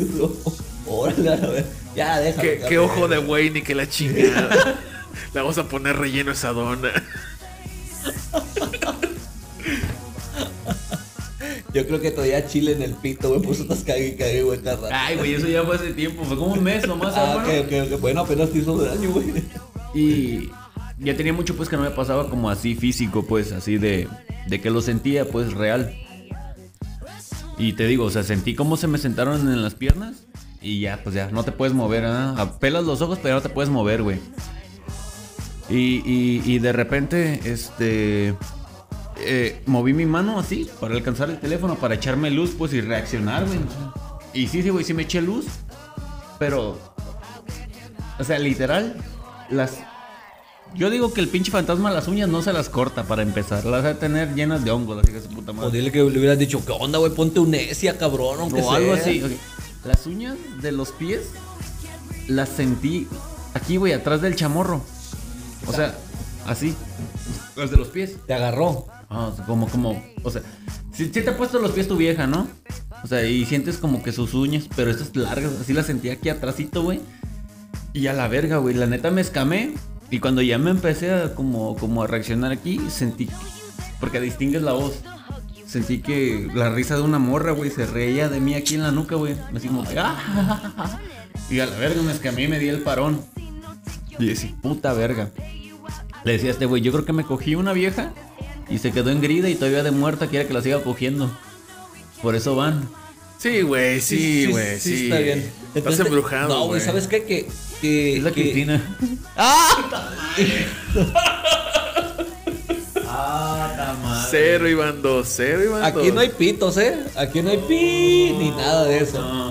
Órale, a ver. Ya, déjalo. Qué, ojo de güey, ni que la chingada. Le vamos a poner relleno a esa dona. Yo creo que todavía chile en el pito, güey. Por eso estás cague y cague, güey, cada rato. Ay, güey, eso ya fue hace tiempo. Fue como un mes nomás, Ah, ok, ok, ok. Bueno, apenas te hizo daño, güey. Y ya tenía mucho, pues, que no me pasaba como así físico, pues, así de, de que lo sentía, pues, real. Y te digo, o sea, sentí cómo se me sentaron en las piernas. Y ya, pues ya, no te puedes mover, ¿ah? Apelas los ojos, pero no te puedes mover, güey. Y, y, y de repente, este. eh, moví mi mano así para alcanzar el teléfono, para echarme luz, pues, y reaccionar, güey. Y sí, sí, güey, sí me eché luz. Pero. O sea, literal, las. Yo digo que el pinche fantasma las uñas no se las corta para empezar. Las va a tener llenas de hongos, así que su puta O madre. dile que le hubieras dicho, ¿qué onda, güey? Ponte unesia, cabrón, aunque O algo así. ok. Las uñas de los pies las sentí aquí, güey, atrás del chamorro. O sea, así. Las de los pies. Te agarró. Ah, o como, como, o sea, si, te ha puesto los pies tu vieja, ¿no? O sea, y sientes como que sus uñas, pero estas largas, así las sentí aquí atrásito, güey. Y a la verga, güey, la neta me escamé. Y cuando ya me empecé a como, como a reaccionar aquí, sentí, porque distingues la voz. Sentí que la risa de una morra, güey, se reía de mí aquí en la nuca, güey. Así como, "Ah". Y a la verga me escamé y me di el parón. Y decía, puta verga. Le decía a este güey, yo creo que me cogí una vieja y se quedó en grida y todavía de muerta quiere que la siga cogiendo. Por eso van. Sí, güey, sí, güey, sí, está bien. Estás embrujado, No, güey, güey. ¿sabes qué? Que. Que Es la que- Cristina. Ah, madre. Cero iban dos, cero iban dos. Aquí no hay pitos, ¿eh? Aquí no hay pi ni nada de eso. No.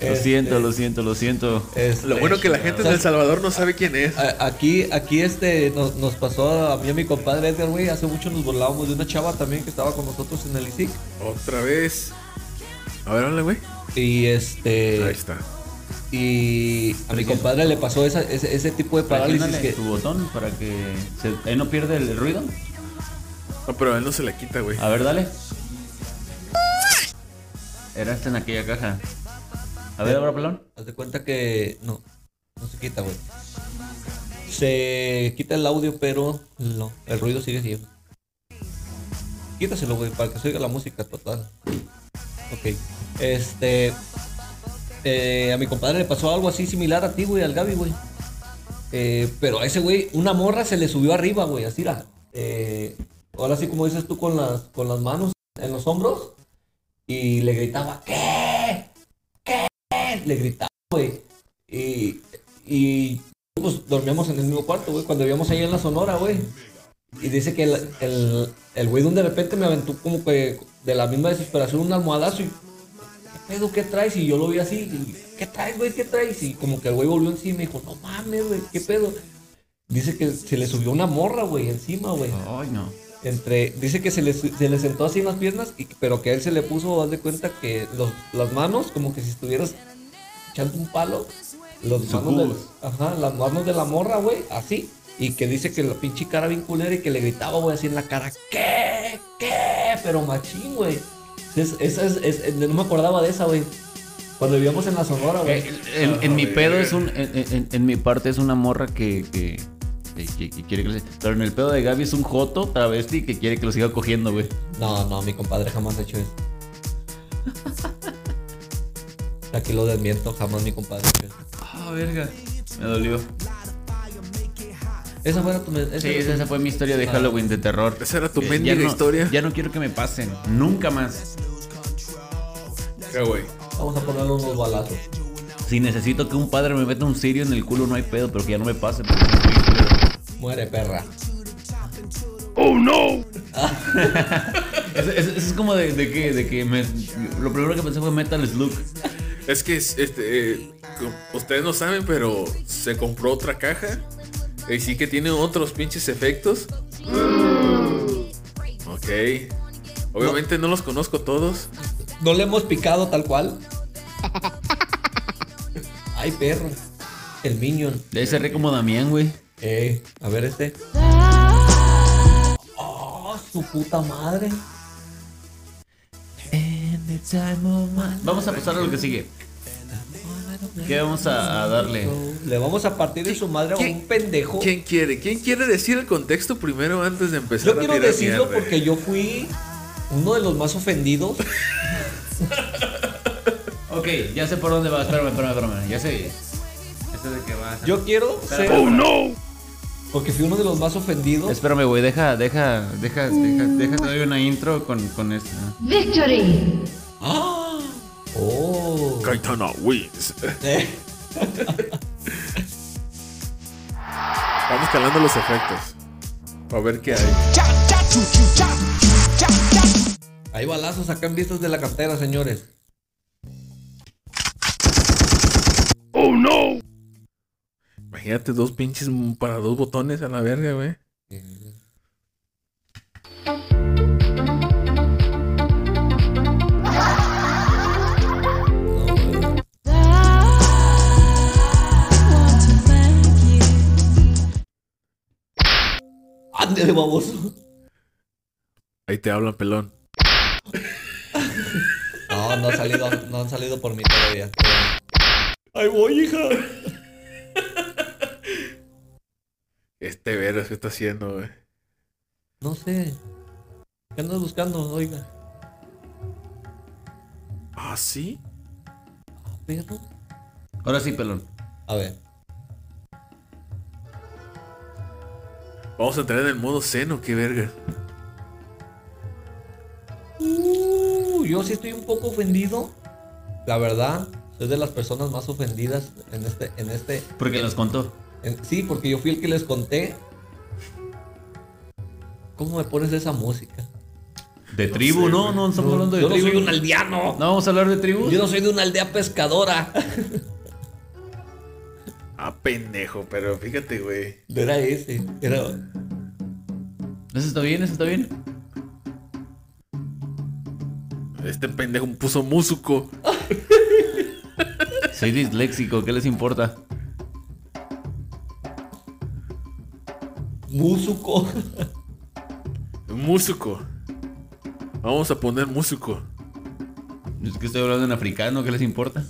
Lo Este, siento, lo siento, lo siento. este, Lo bueno que la gente de El Salvador no sabe quién es. Aquí, aquí este, nos, nos pasó a mí y a mi compadre Edgar, güey. Hace mucho nos burlábamos de una chava también que estaba con nosotros en el ISIC. Otra vez. A ver, hola, güey. Y este. Ahí está. Y a mi compadre le pasó esa- ese, ese tipo de parálisis que. tu botón para que se, él no pierda el ruido. No, pero a él no se le quita, güey. A ver, dale. Era este en aquella caja. A ver, ahora pelón. Haz de cuenta que. No, no se quita, güey. Se quita el audio, pero no, el ruido sigue siendo. Quítaselo, güey, para que se oiga la música total. Ok. Este. Eh, a mi compadre le pasó algo así similar a ti, güey, al Gaby, güey. Eh, pero a ese güey, una morra se le subió arriba, güey, así la. Eh, ahora sí, como dices tú, con las, con las manos en los hombros. Y le gritaba, ¿qué? ¿Qué? Le gritaba, güey. Y, y pues dormíamos en el mismo cuarto, güey, cuando vivíamos ahí en la Sonora, güey. Y dice que el, el, el güey de repente me aventó como que de la misma desesperación un almohadazo y ¿qué pedo? ¿Qué traes? Y yo lo vi así, y, ¿qué traes, güey? ¿Qué traes? Y como que el güey volvió encima y me dijo, no mames, güey, ¿qué pedo? Dice que se le subió una morra, güey, encima, güey. Ay, no. Entre, dice que se le, se le sentó así en las piernas, y, pero que él se le puso, haz de cuenta que los, las manos, como que si estuvieras echando un palo, los manos de, ajá, las manos de la morra, güey, así. Y que dice que la pinche cara bien culera y que le gritaba, güey, así en la cara, ¿qué? ¿Qué? Pero machín, güey. Es- Esa es, es- es- no me acordaba de esa, güey. Cuando vivíamos en la Sonora, güey. Eh, En, en mi pedo es un. En, en- en mi parte es una morra que. que, que- que- que quiere que lo- Pero en el pedo de Gaby es un joto travesti que quiere que lo siga cogiendo, güey. No, no, mi compadre jamás ha hecho eso. Aquí lo desmiento, jamás mi compadre ha hecho eso. Ah, verga. Me dolió. Esa fue tu... esa Sí, era tu- esa fue mi historia de Halloween de terror. Esa era tu Eh, mendiga ya no- historia. Ya no quiero que me pasen. Nunca más. ¿Qué, güey? Vamos a ponerle unos balazos. Si necesito que un padre me meta un sirio en el culo, no hay pedo, pero que ya no me pase. culero. Muere, perra. Eso, eso- eso es como de, de que, de que me, lo primero que pensé fue Metal Slug. Es que es- este, eh, ustedes no saben, pero se compró otra caja. Y sí que tiene otros pinches efectos. Ok. Obviamente no los conozco todos. No le hemos picado tal cual. Ay, perro. El Minion. Debe ser re como Damián, güey. Eh, a ver este. Oh, su puta madre. Vamos a pasar a lo que sigue. ¿Qué vamos a, a darle? Le vamos a partir de su madre a ¿Quién- un pendejo. ¿Quién quiere? ¿Quién quiere decir el contexto primero antes de empezar Yo a quiero tirar decirlo mierda? porque yo fui uno de los más ofendidos. Ok, ya sé por dónde va. Espérame, espérame, espérame. Ya sé. Este de qué va. Yo quiero ser. Espérame. no! Porque fui uno de los más ofendidos. Espérame, güey. Deja, deja, deja, deja, deja. Te doy una intro con, con esto. Victory! ¡Ah! ¡Oh! Kaitana wins. Eh, Vamos calando los efectos. A ver qué hay. Hay balazos acá en vistas de la cartera, señores. ¡Oh no! Imagínate dos pinches para dos botones a la verga, güey. Ándale, baboso. Ahí te hablan, pelón. No, no han salido, no han salido por mí todavía. Ahí voy, hija. Este veras que está haciendo, güey. No sé. ¿Qué andas buscando, oiga? ¿Ah, sí? Perro. Ahora sí, pelón. A ver. Vamos a entrar en el modo seno, qué verga. Uh, yo sí estoy un poco ofendido. La verdad, soy de las personas más ofendidas en este, en este. Porque los contó. en- sí, porque yo fui el que les conté ¿Cómo me pones esa música? De tribu, no, no estamos hablando de Yo no tribu. soy un aldeano. No vamos a hablar de tribus. Yo no soy de una aldea pescadora. Ah, pendejo, pero fíjate, güey. No era ese. Era. Eso está bien, eso está bien. Este pendejo puso músico. Soy disléxico, ¿qué les importa? Músico. Músico. Vamos a poner músico. Es que estoy hablando en africano, ¿qué les importa?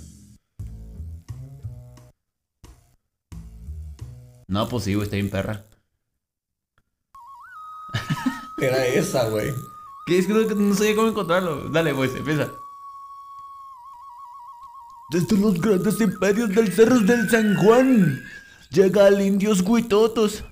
No, pues sí, güey, está bien perra. Era esa, güey. ¿Qué es que no, no sé cómo encontrarlo? Dale, pues, empieza. Desde los grandes imperios del Cerro del San Juan llega al indios guitotos.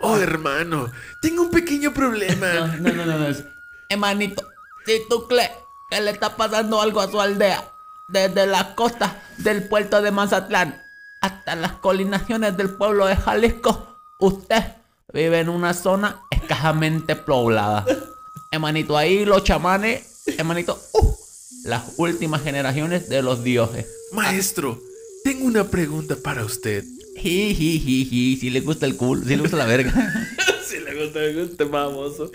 Oh, hermano, tengo un pequeño problema. No, no, no, no. es- Hermanito, si tú crees que le está pasando algo a su aldea, desde la costa del puerto de Mazatlán hasta las colinaciones del pueblo de Jalisco, usted vive en una zona escasamente poblada. Hermanito, ahí los chamanes, hermanito, uh, las últimas generaciones de los dioses. Maestro, tengo una pregunta para usted. Jijijiji, si le gusta el culo, si le gusta la verga. si le gusta, me gusta, famoso.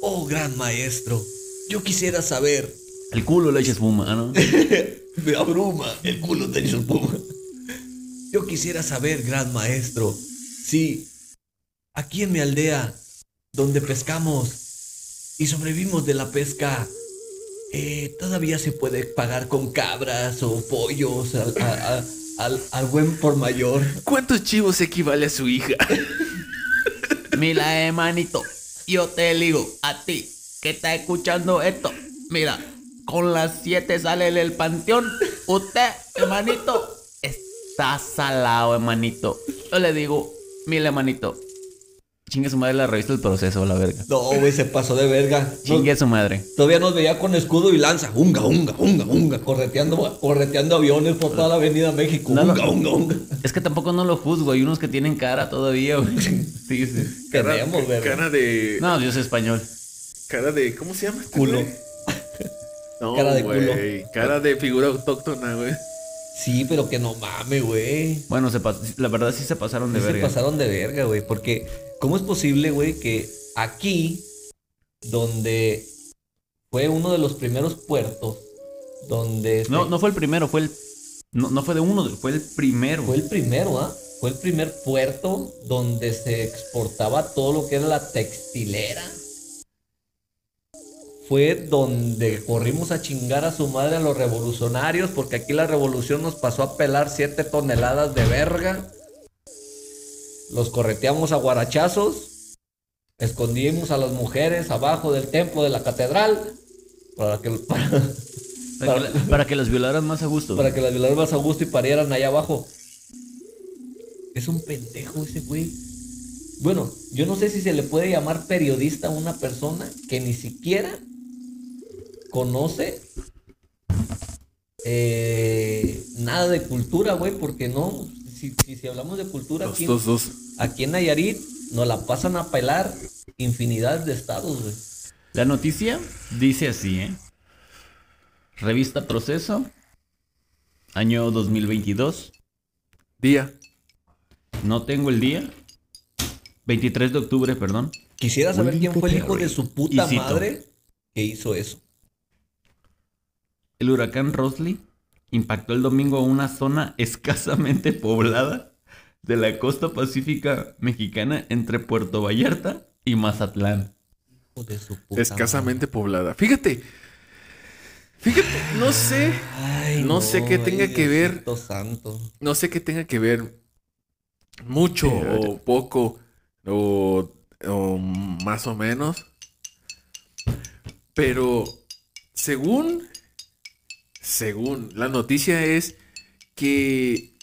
Oh, gran maestro. Yo quisiera saber. El culo le echa espuma, ¿no? Me abruma el culo de su puma. Yo quisiera saber, gran maestro, si aquí en mi aldea, donde pescamos y sobrevivimos de la pesca, eh, todavía se puede pagar con cabras o pollos al, a- a- al- al buen por mayor. ¿Cuántos chivos equivale a su hija? Mira, hermanito, yo te digo a ti que está escuchando esto. Mira, con las 7 sale del panteón. Usted, hermanito, está salado, hermanito. Yo le digo, mira, hermanito, Chingue su madre la revista El Proceso, la verga. No, güey, se pasó de verga. Nos- Chingue su madre. Todavía nos veía con escudo y lanza. Unga, unga, unga, unga. Correteando, correteando aviones por toda la avenida México. No, no. unga, unga, unga. Es que tampoco no lo juzgo. Hay unos que tienen cara todavía, güey. Sí, sí. Tenemos, verga. Cara de. No, yo soy español. Cara de. ¿Cómo se llama? este Culo. No, Cara de güey. Cara de figura autóctona, güey. Sí, pero que no mame, güey. Bueno, se la verdad sí se pasaron de Sí se verga. pasaron de verga, güey. Porque, ¿cómo es posible, güey, que aquí, donde fue uno de los primeros puertos, donde No, se- no fue el primero, fue el. No, no fue de uno, fue el primero. fue el primero, ¿ah? Fue el primer puerto donde se exportaba todo lo que era la textilera. Fue donde corrimos a chingar a su madre a los revolucionarios, porque aquí la revolución nos pasó a pelar 7 toneladas de verga. Los correteamos a guarachazos. Escondimos a las mujeres abajo del templo de la catedral. Para que, para, Para que, para que las violaran más a gusto. para que las violaran más a gusto y parieran allá abajo. Es un pendejo ese güey. Bueno, yo no sé si se le puede llamar periodista a una persona que ni siquiera conoce eh, nada de cultura, güey, porque no, si, si, si hablamos de cultura aquí, dos, dos. aquí en Nayarit nos la pasan a pelar infinidad de estados, güey. La noticia dice así, ¿eh? Revista Proceso, año 2022. Día. No tengo el día. 23 de octubre, perdón. Quisiera saber quién fue el hijo de su puta madre que hizo eso. El huracán Rosley impactó el domingo a una zona escasamente poblada de la costa pacífica mexicana entre Puerto Vallarta y Mazatlán. Hijo de su puta Escasamente poblada. Fíjate. Fíjate, no sé. Ay, no sé qué tenga que ver. Santo. No sé qué tenga que ver mucho o poco o, o más o menos. Pero según, según la noticia es que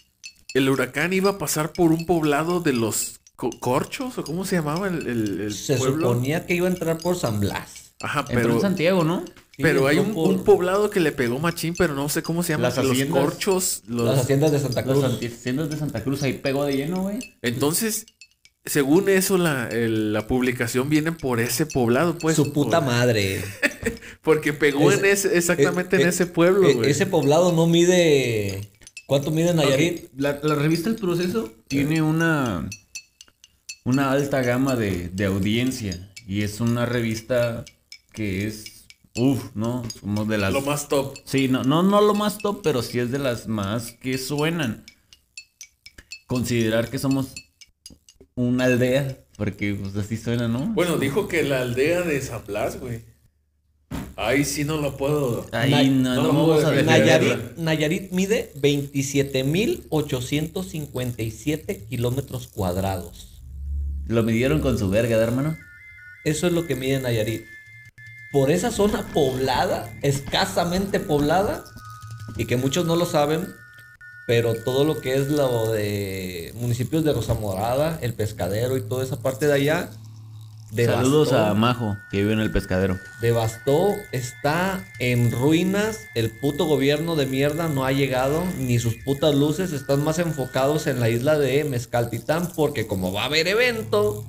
el huracán iba a pasar por un poblado de los co- corchos o cómo se llamaba el, el- el Se pueblo. suponía que iba a entrar por San Blas. Ajá, Entró pero en Santiago, ¿no? Sí, pero hay un, entró por un poblado que le pegó machín, pero no sé cómo se llama. Las los haciendas. corchos, los Las haciendas de Santa Las Cruz. haciendas de Santa Cruz ahí pegó de lleno, güey. Entonces, según eso, la, el- la publicación viene por ese poblado, pues. Su puta por- madre. Porque pegó en ese, exactamente en ese pueblo, eh, güey. ese poblado no mide. ¿Cuánto mide Nayarit? La, la revista El Proceso tiene una, una alta gama de, de audiencia y es una revista que es, uff, ¿no? Somos de las... Lo más top. Sí, no, no, no lo más top, pero sí es de las más que suenan. Considerar que somos una aldea, porque pues así suena, ¿no? Bueno, dijo que la aldea de San Blas, güey. Ahí sí no lo puedo. Ahí no, no no lo vamos puedo a. Nayarit, Nayarit mide 27.857 kilómetros cuadrados. Lo midieron con su verga, ¿de, hermano? Eso es lo que mide Nayarit. Por esa zona poblada, escasamente poblada, y que muchos no lo saben, pero todo lo que es lo de municipios de Rosa Morada, el pescadero y toda esa parte de allá, Saludos a Majo, que vive en el pescadero. devastó, está en ruinas, el puto gobierno de mierda no ha llegado, ni sus putas luces están más enfocados en la isla de Mezcaltitán, porque como va a haber evento,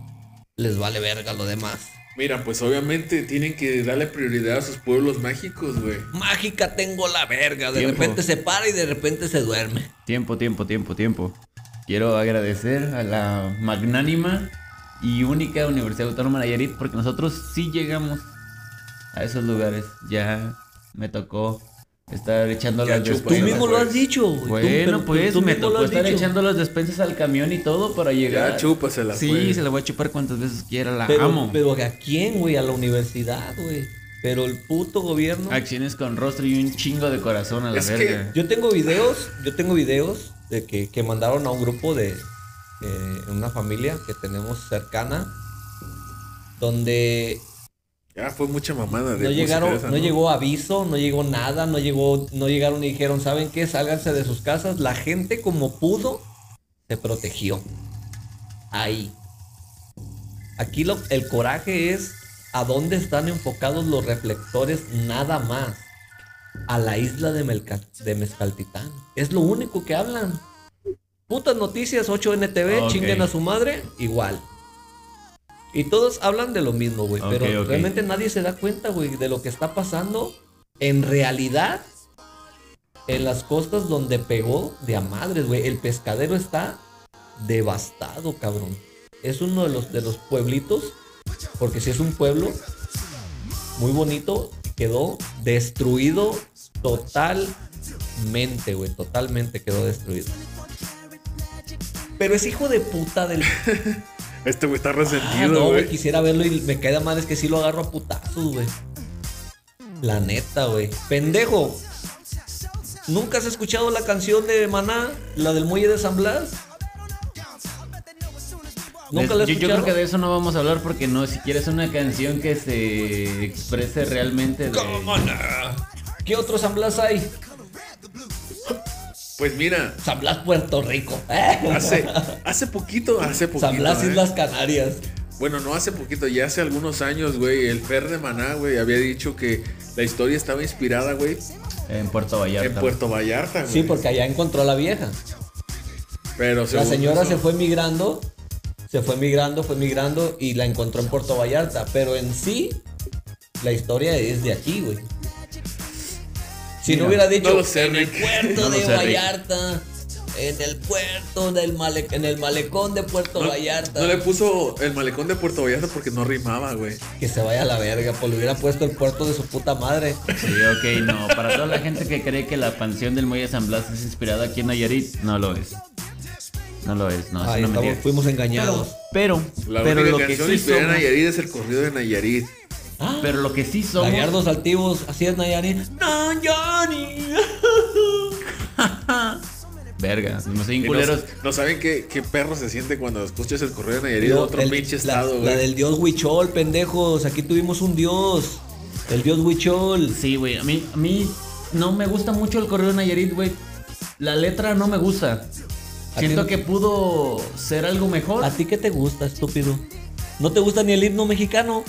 les vale verga lo demás. Mira, pues obviamente tienen que darle prioridad a sus pueblos mágicos, güey. Mágica tengo la verga, de Tiempo. repente se para y de repente se duerme. Tiempo, tiempo, tiempo, tiempo. Quiero agradecer a la magnánima y única Universidad Autónoma de Nayarit porque nosotros sí llegamos a esos lugares. Ya me tocó estar echando Ya las chupa, Tú mismo lo has dicho. güey. Bueno, tú- pues tú me tocó estar dicho. echando las despensas al camión y todo para llegar. Ya chúpasela, Sí, pues. se la voy a chupar cuantas veces quiera, la Pero, amo. pero ¿a quién, güey? A la universidad, güey. Pero el puto gobierno. Acciones con rostro y un chingo de corazón a la Es que verga. Yo tengo videos, yo tengo videos de que, que mandaron a un grupo de eh, una familia que tenemos cercana, donde Ya fue mucha mamada de no llegaron, esa, no llegó aviso, no llegó nada, no llegó, no llegaron y dijeron, ¿saben qué? Sálganse de sus casas. La gente como pudo se protegió. Ahí. Aquí lo, el coraje es a dónde están enfocados los reflectores, nada más. A la isla de, Melca- de Mezcaltitán. Es lo único que hablan. Putas noticias, 8NTV, Ok. chinguen a su madre, igual. Y todos hablan de lo mismo, güey. Pero realmente nadie se da cuenta, güey, de lo que está pasando en realidad en las costas donde pegó de a madres, güey. El pescadero está devastado, cabrón. Es uno de los, de los pueblitos, porque si es un pueblo muy bonito, quedó destruido totalmente, güey. Totalmente quedó destruido. Pero es hijo de puta del Este güey está Ah, resentido, no, güey. güey, quisiera verlo y me queda mal, es que sí lo agarro a putazos, güey. La neta, güey. Pendejo. ¿Nunca has escuchado la canción de Maná? La del muelle de San Blas. ¿Nunca la has yo, yo creo que de eso no vamos a hablar porque no siquiera es una canción que se exprese realmente de... ¿Cómo no? ¿Qué otro San Blas hay? Pues mira, San Blas, Puerto Rico. hace, hace poquito, hace poquito. San Blas, ¿eh? Islas Canarias. Bueno, no hace poquito, ya hace algunos años, güey. El Fer de Maná, güey, había dicho que la historia estaba inspirada, güey, En Puerto Vallarta. en Puerto Vallarta, güey. Sí, porque allá encontró a la vieja. Pero La señora eso- se fue migrando, se fue migrando, fue migrando y la encontró en Puerto Vallarta. Pero en sí, la historia es de aquí, güey. Si Mira, no hubiera dicho no lo sé, en el puerto No de sé. Vallarta, en el puerto del male- en el malecón de Puerto No, Vallarta, no le puso el malecón de Puerto Vallarta porque no rimaba, güey. que se vaya a la verga, pues le hubiera puesto el puerto de su puta madre. Sí, ok, no. Para toda la gente que cree que la canción del Muelle San Blas es inspirada aquí en Nayarit, no lo es. No lo es, no, es Ay, una estamos- fuimos engañados. Pero, La pero lo que sí inspirada en somos, Nayarit es el corrido de Nayarit. Ah, pero lo que sí somos, Gallardos altivos, así es Nayani. Nayani. verga, no sé, no, no saben qué, qué perro se siente cuando escuchas el corrido de Nayarit de otro el- pinche la- estado, la, güey. del dios Huichol, pendejos. Aquí tuvimos un dios. El dios Huichol. Sí, güey, a mí, a mí no me gusta mucho el correo de Nayarit, güey. La letra no me gusta. ¿A Siento que pudo ser algo mejor. ¿A ti qué te gusta, estúpido? ¿No te gusta ni el himno mexicano?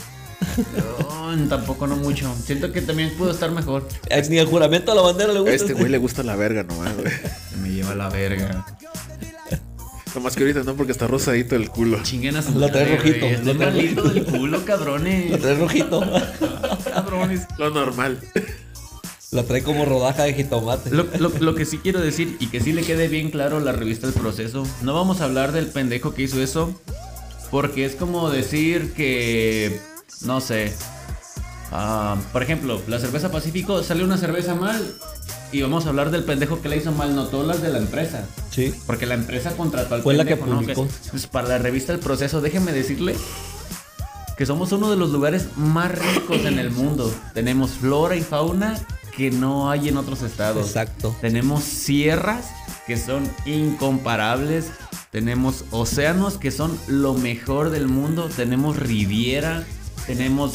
No, tampoco no mucho. Siento que también pudo estar mejor. Ni el juramento a la bandera le A gusta. este güey le gusta la verga nomás, güey. Se me lleva la verga. Nomás que ahorita no, porque está rosadito el culo. Chinguen a su Lo trae madre, rojito, Estoy malito del culo, Lo cabrones. trae rojito. cabrones. Lo normal. Lo trae como rodaja de jitomate. Lo, lo- lo que sí quiero decir y que sí le quede bien claro a la revista El Proceso, no vamos a hablar del pendejo que hizo eso, porque es como decir que, no sé, ah, por ejemplo, la cerveza Pacífico salió una cerveza mal y vamos a hablar del pendejo que la hizo mal, no todas las de la empresa. Sí. Porque la empresa contrató al Fue la que publicó. Entonces, para la revista El Proceso, déjeme decirle que somos uno de los lugares más ricos en el mundo. Tenemos flora y fauna que no hay en otros estados. Exacto. Tenemos sierras que son incomparables. Tenemos océanos que son lo mejor del mundo. Tenemos riviera. Tenemos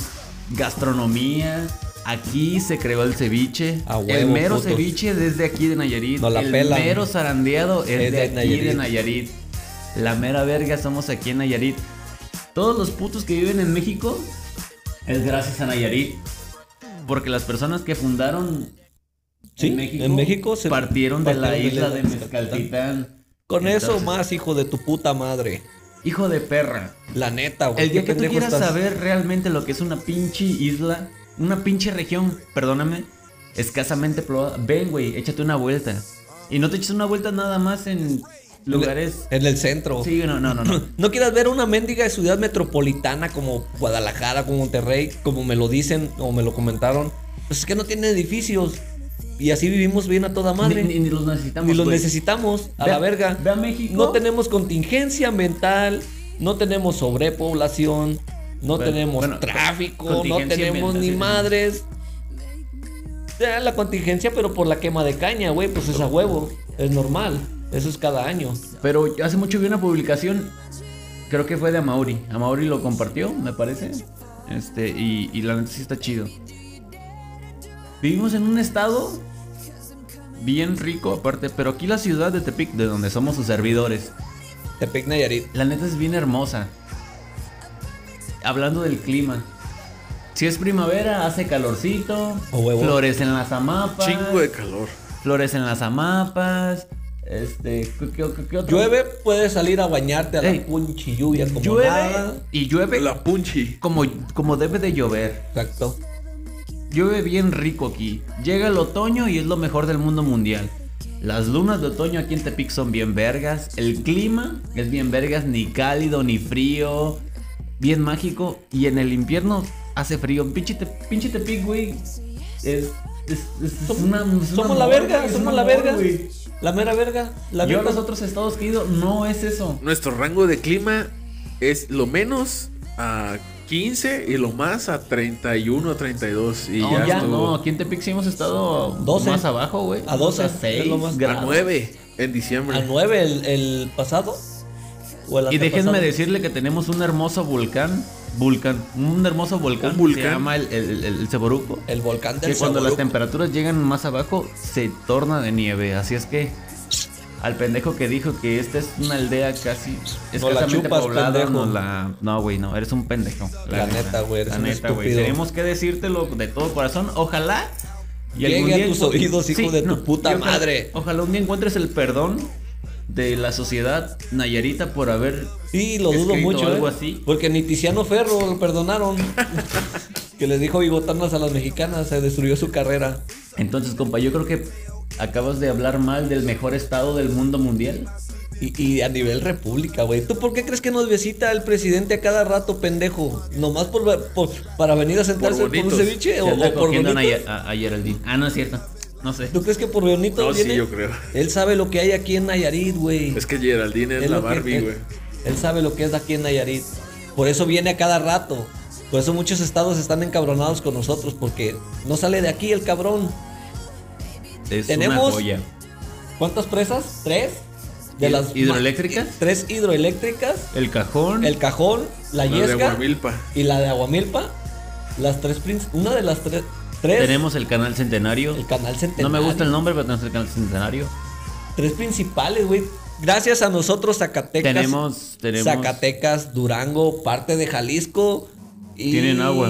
gastronomía. Aquí se creó el ceviche. El mero putos. ceviche desde aquí de Nayarit. Nos la el pelan. mero zarandeado es, Es de, de aquí Nayarit. de Nayarit. La mera verga somos aquí en Nayarit. Todos los putos que viven en México es gracias a Nayarit. Porque las personas que fundaron Sí, en México, en México se partieron de la isla la de Mezcaltitán. Con eso más, hijo de tu puta madre. Hijo de perra. La neta, güey. El día que tú quieras estás. saber realmente lo que es una pinche isla, una pinche región, perdóname, escasamente poblada, ven, güey, échate una vuelta. Y no te eches una vuelta nada más en lugares. En el centro. Sí, no, no, no, no. No quieras ver una mendiga ciudad metropolitana como Guadalajara, como Monterrey, como me lo dicen o me lo comentaron. Pues es que no tiene edificios. Y así vivimos bien a toda madre. Ni, ni- ni los necesitamos. Ni los necesitamos, a Ve la verga. ve a México. No tenemos contingencia ambiental, no tenemos sobrepoblación, no Bueno, tenemos bueno, tráfico, no tenemos ni madres. La contingencia, pero por la quema de caña, güey, pues es a huevo, es normal. Eso es cada año. Pero hace mucho vi una publicación, creo que fue de Amauri. Amauri lo compartió, me parece. Este, y, y la neta sí está chido. Vivimos en un estado bien rico aparte, pero aquí la ciudad de Tepic, de donde somos sus servidores, Tepic Nayarit. la neta es bien hermosa. Hablando del clima. Si es primavera, hace calorcito, A huevo. florecen las amapas, Chingo de calor. florecen las amapas, este, ¿qué, qué- qué otro? Llueve, puedes salir a bañarte a la punchi lluvia como llueve nada. y llueve La punchi. como, como debe de llover. Exacto. Llueve bien rico aquí. Llega el otoño y es lo mejor del mundo mundial. Las lunas de otoño aquí en Tepic son bien vergas. El clima es bien vergas, ni cálido ni frío. Bien mágico. Y en el invierno hace frío. Pinche, Te- pinche Tepic, güey. Es, es, es- es una, es Somos la verga, somos la verga. La mera verga. La Yo a los otros estados que he ido no es eso. Nuestro rango de clima es lo menos a 15 y lo más a 31, 32. Y No, ya, ya, estuvo. no, aquí en Tepic sí hemos estado 12. más abajo, güey. A 12, a es 6 lo más- A grados. 9 en diciembre. ¿A 9 el, el pasado? ¿O el Y déjenme antepasado? decirle que tenemos un hermoso volcán, volcán, un hermoso volcán, Un volcán. que se llama el, el, el- el Ceboruco, El volcán del que cuando las Saboruco. temperaturas llegan más abajo se torna de nieve, así es que al pendejo que dijo que esta es una aldea casi No la escasamente chupas, poblada, no la no güey, no, eres un pendejo. La neta, güey, eres La un neta, güey, tenemos que decírtelo de todo corazón, ojalá Llegue a tus oídos, hijo de tu puta y ojalá- madre. Ojalá un día encuentres el perdón de la sociedad nayarita por haber Sí, lo dudo mucho. algo ¿eh? así. Porque ni Tiziano Ferro lo perdonaron. que les dijo bigotanas a las mexicanas, se destruyó su carrera. Entonces, compa, yo creo que acabas de hablar mal del mejor estado del mundo mundial. Y, y a nivel república, güey. ¿Tú por qué crees que nos visita el presidente a cada rato, pendejo? ¿Nomás por, por- para venir a sentarse por, un bonitos. ceviche Se o, por bonitos? A- a Geraldine. Ah, no es cierto. No sé. ¿Tú crees que por bonitos No, sí, viene? yo creo. Él sabe lo que hay aquí en Nayarit, güey. Es que Geraldine es, Es la Barbie, él- güey. Él sabe lo que es aquí en Nayarit. Por eso viene a cada rato. Por eso muchos estados están encabronados con nosotros, porque no sale de aquí el cabrón. Es Tenemos- una joya. ¿Cuántas presas? ¿Tres? De ¿Hid- las hidroeléctricas? Tres hidroeléctricas. El cajón. El cajón, la, La de Aguamilpa. y la de Aguamilpa. Las tres una de las tres. tres Tenemos el canal centenario. el canal No centenario. me gusta el nombre, pero tenemos el canal centenario. Tres principales, güey. Gracias a nosotros, Zacatecas. Tenemos, tenemos. Zacatecas, Durango, parte de Jalisco Tienen agua.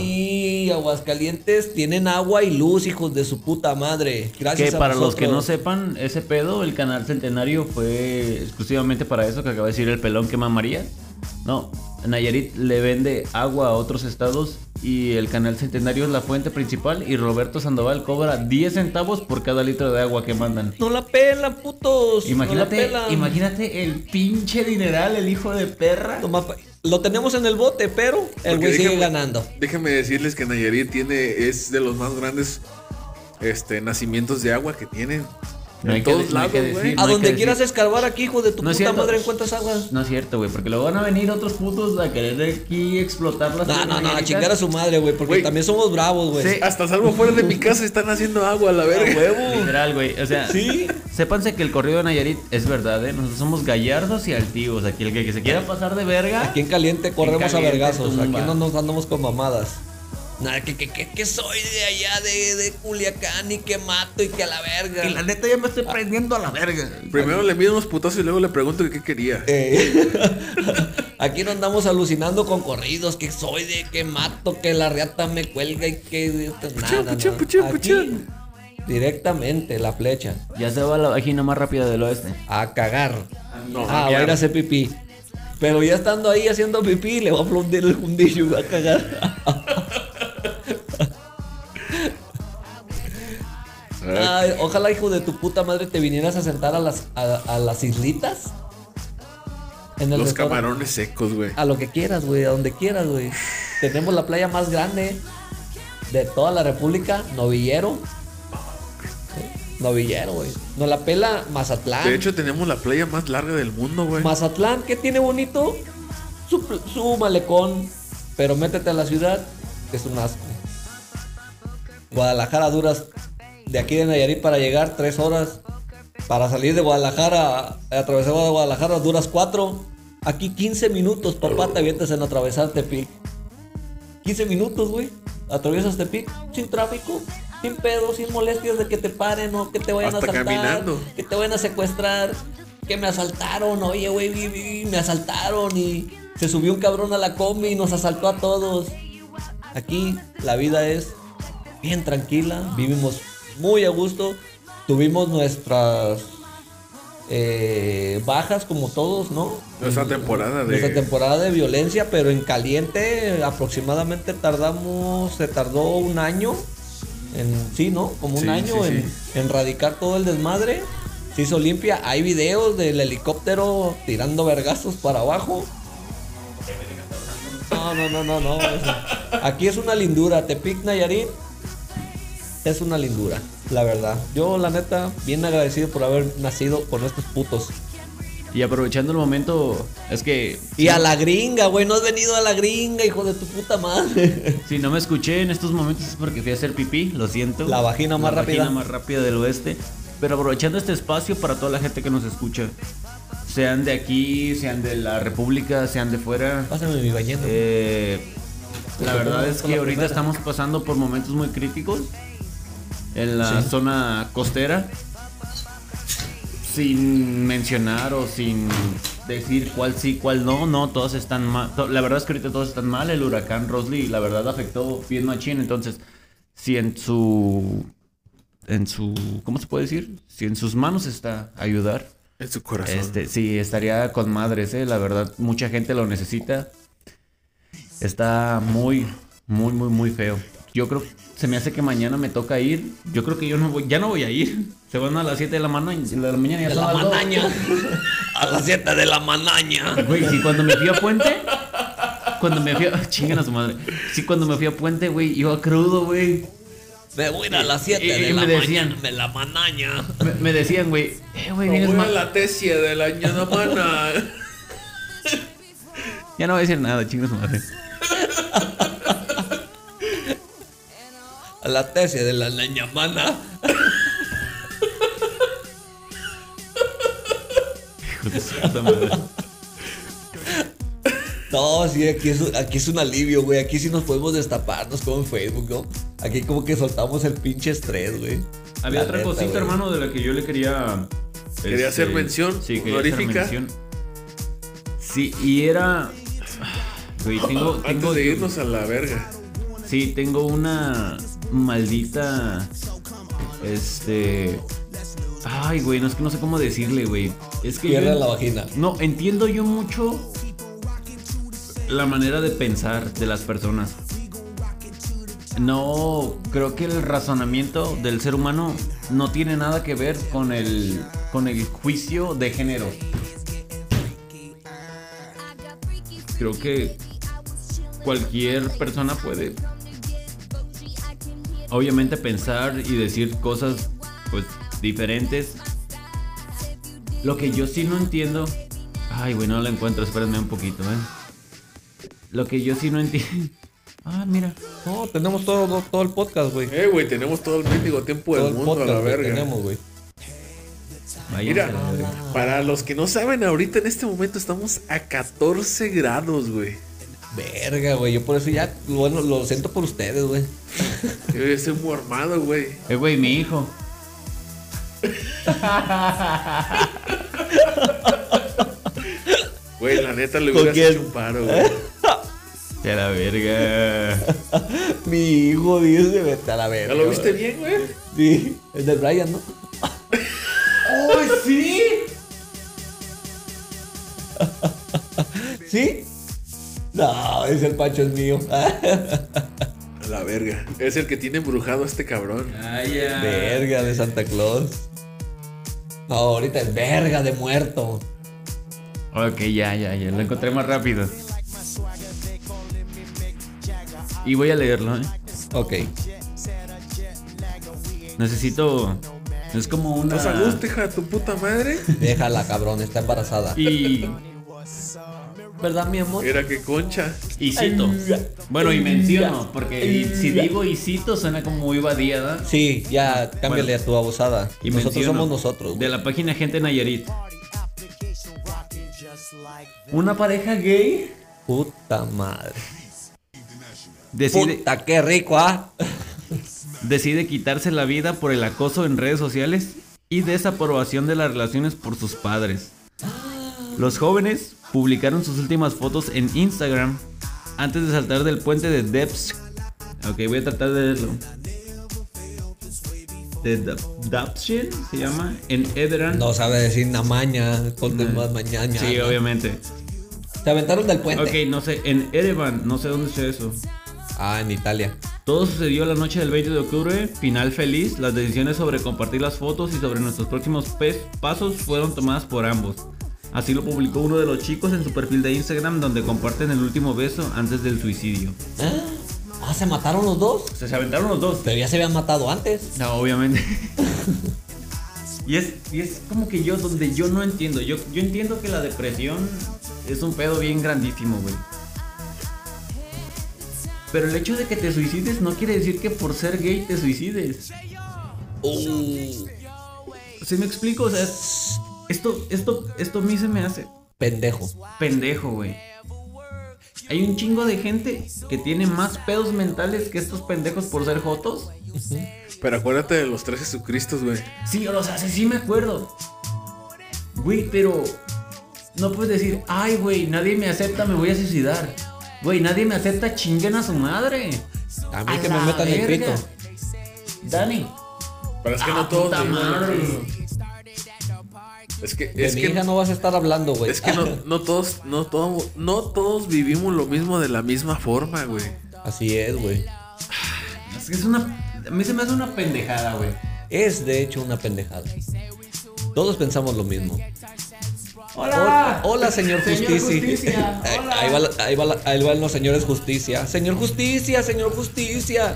Y Aguascalientes tienen agua y luz, hijos de su puta madre. Gracias Que a para los que no sepan, ese pedo, el canal Centenario fue exclusivamente para eso que acaba de decir el pelón que mamaría. No, Nayarit le vende agua a otros estados y el canal Centenario es la fuente principal y Roberto Sandoval cobra 10 centavos por cada litro de agua que mandan. No la pelan, putos. Imagínate, no la pelan. imagínate el pinche dineral, el hijo de perra. Pa- Lo tenemos en el bote, pero el güey sigue ganando. Déjenme decirles que Nayarit tiene, es de los más grandes este, nacimientos de agua que tienen. No hay en que- todos no hay lados, que güey. decir. A no donde quieras decir. escarbar aquí, hijo de tu No puta cierto. madre, encuentras agua. No es cierto, güey, porque luego van a venir otros putos a querer aquí explotar las No, no, no, a chingar a su madre, güey, porque también somos bravos, güey. Sí. Hasta salvo fuera de mi casa están haciendo agua a la verga. huevo. Literal, güey. O sea, Sí. sépanse que el corrido de Nayarit es verdad, ¿eh? Nosotros somos gallardos y altivos. Aquí el que, que se quiera pasar de verga. Aquí en caliente corremos caliente a vergazos. Aquí no nos andamos con mamadas. Nada, que, que, que, que soy de allá, de, de Culiacán y que mato y que a la verga. Y la neta ya me estoy prendiendo a la verga. Primero le mido unos putazos y luego le pregunto que qué quería. Eh, aquí no andamos alucinando con corridos, que soy de que mato, que la riata me cuelga y que nada, nada. Aquí, directamente la flecha Ya se va la vagina más rápida del oeste. a cagar. No, ah, va a ir a hacer pipí. Pero ya estando ahí haciendo pipí, le va a fundir el fundillo y va a cagar. Ay, ojalá, hijo de tu puta madre, te vinieras a sentar a las, a, a las islitas. En el Los camarones secos, güey. A lo que quieras, güey, a donde quieras, güey. Tenemos la playa más grande de toda la República, Novillero. Novillero, güey. Nos la pela Mazatlán. De hecho, tenemos la playa más larga del mundo, güey. Mazatlán, ¿qué tiene bonito? Su, su malecón. Pero métete a la ciudad, que es un asco. Guadalajara duras de aquí de Nayarit para llegar tres horas. Para salir de Guadalajara, atravesar Guadalajara duras cuatro. Aquí 15 minutos, papá, te avientas en atravesar Tepic. 15 minutos, güey. Atraviesas Tepic sin tráfico, sin pedo, sin molestias de que te paren o que te vayan Hasta a asaltar. caminando. Que te vayan a secuestrar. Que me asaltaron, oye, güey, me asaltaron y se subió un cabrón a la combi y nos asaltó a todos. Aquí la vida es bien tranquila, vivimos muy a gusto, tuvimos nuestras eh, bajas como todos, ¿no? Nuestra temporada de- Nuestra temporada de violencia, pero en caliente aproximadamente tardamos, se tardó un año, en, sí, ¿no? Como un Sí, año sí, en, sí. en erradicar todo el desmadre. Se hizo limpia, hay videos del helicóptero tirando vergazos para abajo. No, no, no, no, no. Aquí es una lindura. Tepic Nayarit es una lindura, la verdad. Yo, la neta, bien agradecido por haber nacido con estos putos. Y aprovechando el momento, es que Y a la gringa, güey. No has venido a la gringa, hijo de tu puta madre. si no me escuché en estos momentos es porque fui a hacer pipí, lo siento. La vagina más La rápida. vagina más rápida del oeste. Pero aprovechando este espacio para toda la gente que nos escucha, sean de aquí, sean de la República, sean de fuera. Pásame mi bañero. Eh, la verdad es que la ahorita estamos pasando por momentos muy críticos en la Sí. zona costera. Sin mencionar o sin decir cuál sí, cuál no, no, todos están mal. La verdad es que ahorita todos están mal. El huracán Rosley, la verdad, afectó bien machín. Entonces, si en su. En su. ¿Cómo se puede decir? Si en sus manos está ayudar. En su corazón. Este, sí, estaría con madres, eh. La verdad, mucha gente lo necesita. Está muy, muy, muy, muy feo. Yo creo, se me hace que mañana me toca ir. Yo creo que yo no voy, ya no voy a ir. Se van a las 7 de la, mañana de la mañana. y ya de son la manaña. A las 7 de la manaña. Güey, sí, cuando me fui a Puente, cuando me fui a... Chingan a su madre. Sí, cuando me fui a Puente, güey, iba crudo, güey. Me voy a ir a las 7 Y- y de la me decían- mañana. Me la manaña. Me, me decían, güey, eh, güey, vienes mal. la tesia de la ñana mana. Ya no voy a decir nada, chingan a su madre. La tesis de la leñamana. Hijo de su puta madre. No, sí, aquí es, aquí es un alivio, güey. Aquí sí nos podemos destaparnos como en Facebook, ¿no? Aquí como que soltamos el pinche estrés, güey. Había La otra neta, cosita, güey. hermano, de la que yo le quería. este, Quería hacer mención Sí, quería hacer honorífica. mención. Sí, y era. Güey, tengo, Antes tengo, de irnos a la verga. sí, tengo una maldita, este, ay, güey, no es que no sé cómo decirle, güey. Es que yo- Pierde la vagina. no entiendo yo mucho la manera de pensar de las personas. No, creo que el razonamiento del ser humano no tiene nada que ver con el con el juicio de género. Creo que cualquier persona puede obviamente pensar y decir cosas pues diferentes. Lo que yo sí no entiendo, ay, güey, no la encuentro, espérenme un poquito, eh. Lo que yo sí no entiendo. Ah, mira. No, tenemos todo, todo el podcast, güey. Eh, güey, tenemos todo el mendigo tiempo Todo del el mundo a podcast la que verga. tenemos, güey. Mira, a la verga. para los que no saben, ahorita en este momento estamos a 14 grados, güey. Verga, güey. Yo por eso ya, bueno, lo siento por ustedes, güey. Yo ya estoy muy armado, güey. Eh, güey, mi hijo. Güey, la neta le ¿Con hubieras hecho un paro, güey. Que a la verga. Mi hijo dice, vete a la ¿Ya verga. lo viste bien, güey? Sí, es del Brian, ¿no? ¡Oh, sí! ¿Sí? No, ese el Pancho es mío. A la verga. Es el que tiene embrujado a este cabrón. Ay, ya. verga de Santa Claus. No, ahorita es verga de muerto. Ok, ya, ya, ya. Lo encontré más rápido. Y voy a leerlo, ¿eh? Ok. Necesito. Es como una. ¿Estás a gusto, hija de tu puta madre? Déjala, cabrón, está embarazada. Y. ¿Verdad, mi amor? Mira qué concha. Y cito. Bueno, y menciono, porque y- si digo y cito suena como muy vadíada. Sí, ya, cámbiale a tu abusada. Y nosotros menciono somos nosotros. De la página Gente Nayarit. Una pareja gay Puta madre. decide, Puta, qué rico, ¿ah? decide quitarse la vida por el acoso en redes sociales y desaprobación de las relaciones por sus padres. Los jóvenes publicaron sus últimas fotos en Instagram antes de saltar del puente de Debs. Ok, voy a tratar de leerlo. De Dapshin se llama en Ederan. No sabe decir namaña, ponte más mañana. sí, obviamente. Se aventaron del puente. Ok, no sé, en Erevan, no sé dónde está eso. Ah, en Italia. Todo sucedió la noche del 20 de octubre, final feliz. Las decisiones sobre compartir las fotos y sobre nuestros próximos pasos fueron tomadas por ambos. Así lo publicó uno de los chicos en su perfil de Instagram donde comparten el último beso antes del suicidio. ¿Ah? Ah, ¿se mataron los dos? O sea, se aventaron los dos. Pero ya se habían matado antes. No, obviamente. y, es, y es como que yo, donde yo no entiendo. Yo, yo entiendo que la depresión es un pedo bien grandísimo, güey. Pero el hecho de que te suicides no quiere decir que por ser gay te suicides. Uh, ¿Sí me explico? O sea, esto, esto, esto a mí se me hace pendejo. pendejo, güey. Hay un chingo de gente que tiene más pedos mentales que estos pendejos por ser jotos. Pero acuérdate de los tres Jesucristos, güey. Sí, o sea, sí, sí me acuerdo. Güey, pero no puedes decir, ay, güey, nadie me acepta, me voy a suicidar. Güey, nadie me acepta, chinguen a su madre. A mí A que me metan el pito. Dani. Pero es que Ah, no todos. puta madre. Es que, De es mi que, hija no vas a estar hablando, güey. es que no, no todos, no todos, no todos vivimos lo mismo de la misma forma, güey. Así es, güey. Es que es una. A mí se me hace una pendejada, güey. Es de hecho una pendejada. Todos pensamos lo mismo. ¡Hola! Hola, señor Señor Justicia. Justicia, Ahí- hola. Ahí, va la- ahí, va la- ahí van los señores Justicia. Señor Justicia, señor Justicia.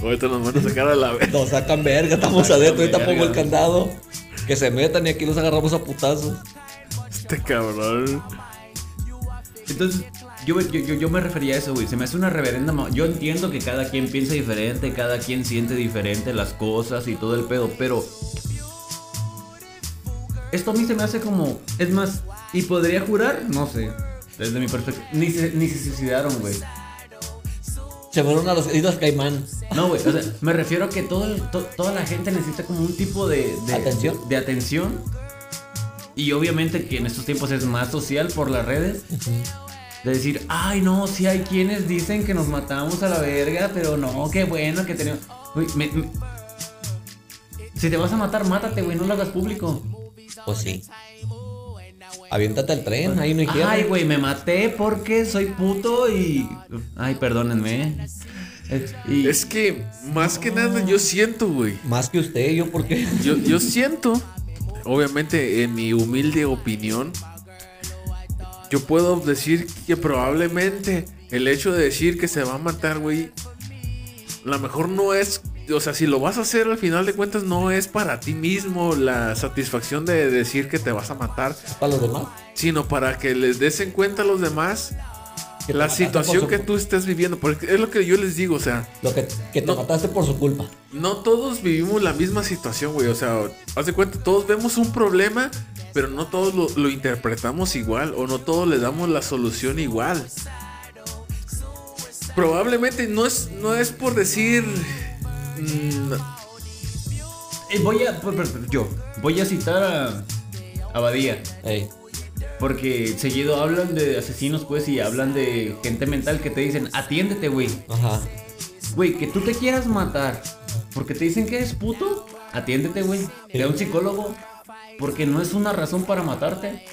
Ahorita nos van a sacar a la vez. Nos sacan verga, estamos adentro. Ahorita verga. pongo el candado. Que se metan y aquí los agarramos a putazos. Este cabrón. Entonces, yo, yo, yo, yo me refería a eso, güey. Se me hace una reverenda. Yo entiendo que cada quien piensa diferente, cada quien siente diferente las cosas y todo el pedo, pero. Esto a mí se me hace como. Es más, y podría jurar, no sé. Desde mi perspectiva. Ni se, ni se suicidaron, güey. Se fueron a los Islas Caimán. No, güey. O sea, me refiero a que todo to- toda la gente necesita como un tipo de. de ¿Atención? De, atención. Y obviamente que en estos tiempos es más social por las redes. De decir, ay, no, sí hay quienes dicen que nos matamos a la verga, pero no, qué bueno que tenemos. Güey, me- me- Si te vas a matar, mátate, güey, no lo hagas público. Pues sí. Aviéntate al tren, ahí no hay. Ay, güey, me maté porque soy puto y. Ay, perdónenme. Y- Es que, más que nada, yo siento, güey. Más que usted, yo porque. Yo, yo siento, obviamente, en mi humilde opinión, yo puedo decir que probablemente el hecho de decir que se va a matar, güey, la mejor no es, o sea, si lo vas a hacer al final de cuentas no es para ti mismo la satisfacción de decir que te vas a matar, Para los demás. sino para que les des en cuenta a los demás Que la situación que tú estés viviendo, porque es lo que yo les digo, o sea, Lo que, que te No. mataste por su culpa. no todos vivimos la misma situación, güey. O sea, haz de cuenta, todos vemos un problema, pero no todos lo, lo interpretamos igual o no todos le damos la solución igual. Probablemente no es, no es por decir... mm, Eh, voy a. Yo, voy a citar a. A Badía. Ey. Porque seguido hablan de asesinos, pues, y hablan de gente mental que te dicen, atiéndete, güey. Ajá. Güey, que tú te quieras matar porque te dicen que eres puto, atiéndete, güey. Ve a un psicólogo. Porque no es una razón para matarte.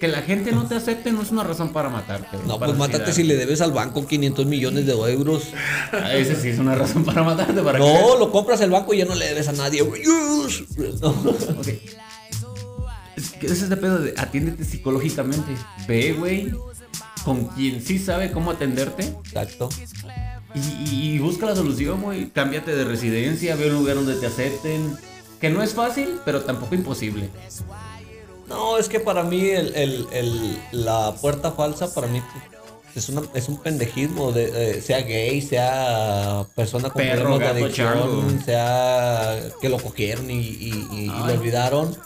Que la gente no te acepte no es una razón para matarte. No, para pues mátate si le debes al banco 500 millones de euros. Ah, Ese sí es una razón para matarte. Para No, lo compras el banco y ya no le debes a nadie. No. Ok. Es que ese es de pedo de atiéndete psicológicamente. Ve, güey, con quien sí sabe cómo atenderte Exacto. y- y busca la solución, güey. Cámbiate de residencia, ve un lugar donde te acepten. Que no es fácil, pero tampoco imposible. No, es que para mí el, el- el- la puerta falsa para mí es, una, es un pendejismo, de, eh, sea gay, sea persona con Perro, problemas de adicción, sea que lo cogieron y, y- y- y lo olvidaron.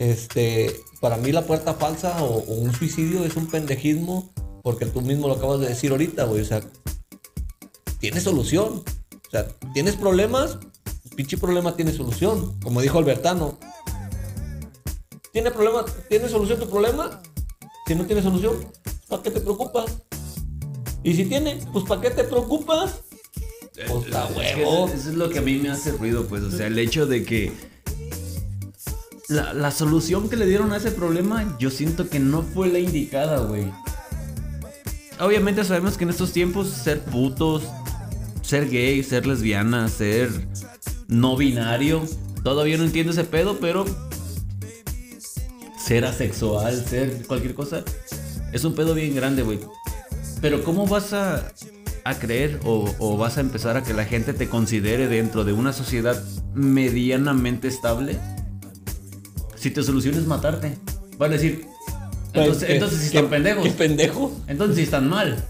Este, para mí la puerta falsa o, o un suicidio es un pendejismo porque tú mismo lo acabas de decir ahorita, güey. O sea, tiene solución. O sea, tienes problemas, pinche problema tiene solución. Como dijo Albertano, ¿Tiene problema? ¿Tiene solución tu problema? Si no tiene solución, ¿para qué te preocupas? Y si tiene, pues ¿para qué te preocupas? Pues a Es que huevo. eso, eso es lo que a mí me hace ruido, pues. O sea, el hecho de que. La, la solución que le dieron a ese problema, yo siento que no fue la indicada, güey. Obviamente sabemos que en estos tiempos ser putos, ser gay, ser lesbiana, ser no binario, todavía no entiendo ese pedo, pero ser asexual, ser cualquier cosa, es un pedo bien grande, güey. Pero ¿cómo vas a, a creer o, o vas a empezar a que la gente te considere dentro de una sociedad medianamente estable? Si tu solución es matarte. Van a decir, entonces, Pues, ¿qué- entonces sí qué- están pendejos. ¿Qué pendejo? Entonces sí están mal.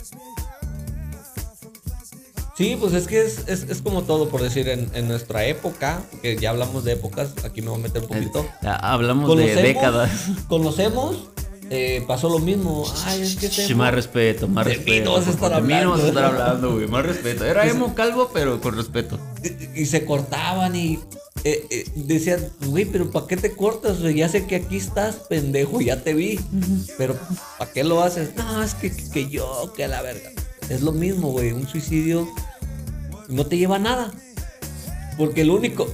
Sí, pues es que es, es- es como todo, por decir, en, en nuestra época, que ya hablamos de épocas, aquí me voy a meter un poquito. Ya Hablamos de décadas. Conocemos, eh, pasó lo mismo. Ay, es que emo- más respeto, más De mí respeto. no vas a estar de mí no vas a estar hablando. hablando, güey. Más respeto. Era emo calvo, pero con respeto. y, y se cortaban y eh, eh, decían, güey, pero ¿para qué te cortas? O sea, ya sé que aquí estás, pendejo, ya te vi. Pero ¿para qué lo haces? No, es que, que yo, que la verga. Es lo mismo, güey. Un suicidio no te lleva a nada. Porque el único,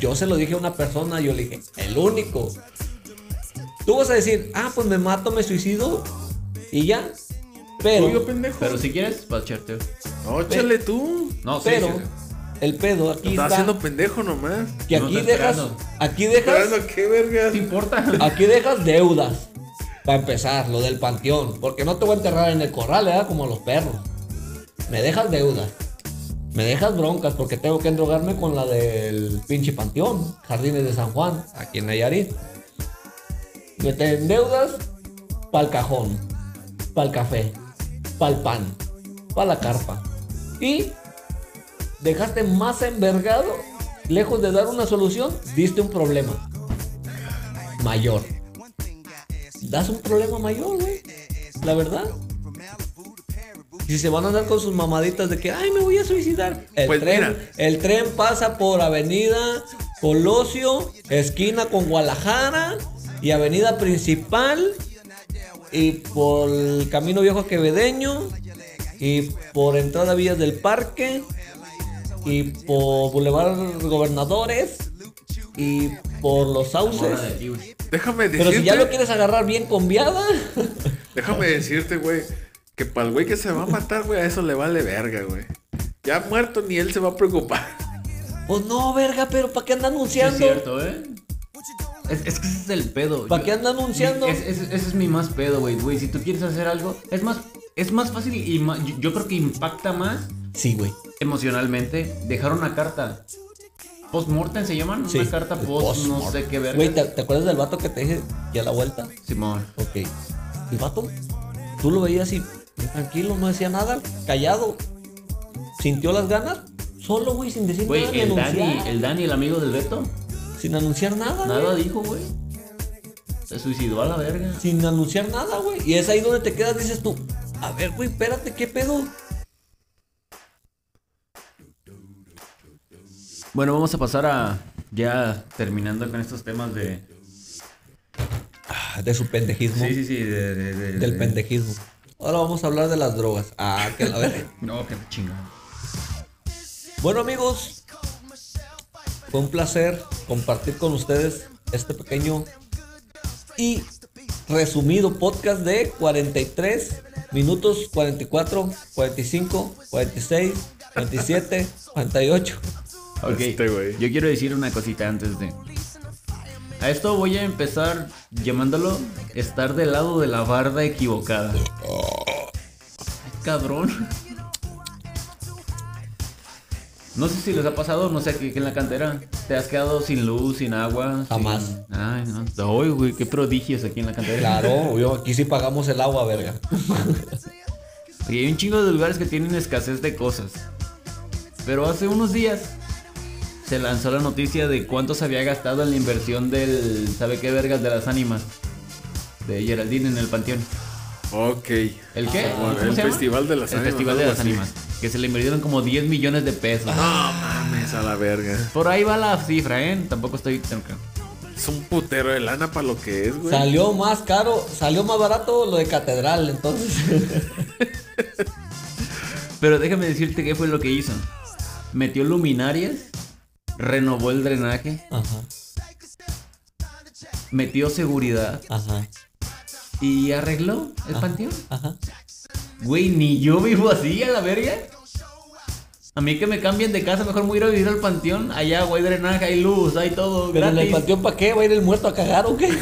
yo se lo dije a una persona, yo le dije, el único. Tú vas a decir, ah, pues me mato, me suicido y ya. Pero, Oye, pendejo. Pero si quieres, para echarte. No, échale tú. No, sí, pero, sí. el pedo aquí Estás está haciendo pendejo nomás. que aquí dejas, esperando. aquí dejas, Esperando, ¿qué vergas? ¿Te importa? aquí dejas deudas. Para empezar, lo del panteón. Porque no te voy a enterrar en el corral, ¿verdad? Como a los perros. Me dejas deudas. Me dejas broncas porque tengo que endrogarme con la del pinche panteón. Jardines de San Juan, aquí en Nayarit. Me te endeudas para el cajón, para el café, para el pan, para la carpa. Y dejaste más envergado, lejos de dar una solución, diste un problema mayor. Das un problema mayor, güey. La verdad. Si se van a andar con sus mamaditas de que, ay, me voy a suicidar. El, Pues tren, mira. el tren pasa por Avenida Colosio, esquina con Guadalajara y Avenida Principal. y por el Camino Viejo Quevedeño, y por entrada Villas del Parque, y por Boulevard Gobernadores, y por los sauces. Déjame Pero si decirte, ya lo quieres agarrar bien conviada, déjame decirte, güey, que para el güey que se va a matar, güey, a eso le vale verga, güey. Ya muerto ni él se va a preocupar. pues no, verga, pero ¿para qué anda Sí, es anunciando? cierto, ¿eh? Es, es que ese es el pedo. ¿Para qué anda anunciando? Es- es- ese es mi más pedo, güey. Güey, si tú quieres hacer algo, es más, es más fácil y ma- yo, yo creo que impacta más Sí, güey. emocionalmente dejar una carta. Post-mortem se llaman, Sí, una carta post, no sé qué ver. Güey, ¿te, te acuerdas del vato que te dije que a la vuelta? Simón. Ok. El vato, tú lo veías bien tranquilo, no decía nada, callado. Sintió las ganas, solo, güey, sin decir Güey, nada, el. Dani, el Dani, el amigo del Beto, Sin anunciar nada, nada güey. dijo, güey. Se suicidó a la verga. Sin anunciar nada, güey. Y es ahí donde te quedas, dices tú, a ver, güey, espérate, ¿qué pedo? Bueno, vamos a pasar a ya terminando con estos temas de. Ah, De su pendejismo. Sí, sí, sí, de, de- de- Del de- pendejismo. Ahora vamos a hablar de las drogas. Ah, que la verga. No, que chingada. Bueno amigos, fue un placer compartir con ustedes este pequeño y resumido podcast de 43 minutos, 44, 45, 46, 47, 48. Ok, Este güey. yo quiero decir una cosita antes de... A esto voy a empezar llamándolo estar del lado de la barda equivocada. Ay, cabrón. No sé si les ha pasado, no sé, que, que en la cantera te has quedado sin luz, sin agua. sin- Jamás. Ay, no. Ay, güey, qué prodigios aquí en la cantera. Claro, aquí sí pagamos el agua, verga. Y hay un chingo de lugares que tienen escasez de cosas. Pero hace unos días se lanzó la noticia de cuánto se había gastado en la inversión del, ¿sabe qué vergas? De las ánimas. De Geraldine en el panteón. Ok. ¿El qué? Ah, bueno, ¿Cómo el se llama? Festival de las El Ánimas, Festival de las. Ánimas. Que se le invirtieron como 10 millones de pesos. No mames a la verga. Por ahí va la cifra, ¿eh? Tampoco estoy. Es un putero de lana para lo que es, güey. Salió más caro, salió más barato lo de catedral, entonces. Pero déjame decirte qué fue lo que hizo. Metió luminarias, renovó el drenaje, Ajá, metió seguridad ajá, y arregló el panteón. ajá. Güey, ni yo vivo así a la verga. A mí que me cambien de casa, mejor me voy a ir a vivir al panteón. Allá, güey, drenaje, hay luz, hay todo Pero en el gratis. panteón, ¿para qué? ¿Va a ir el muerto a cagar o qué?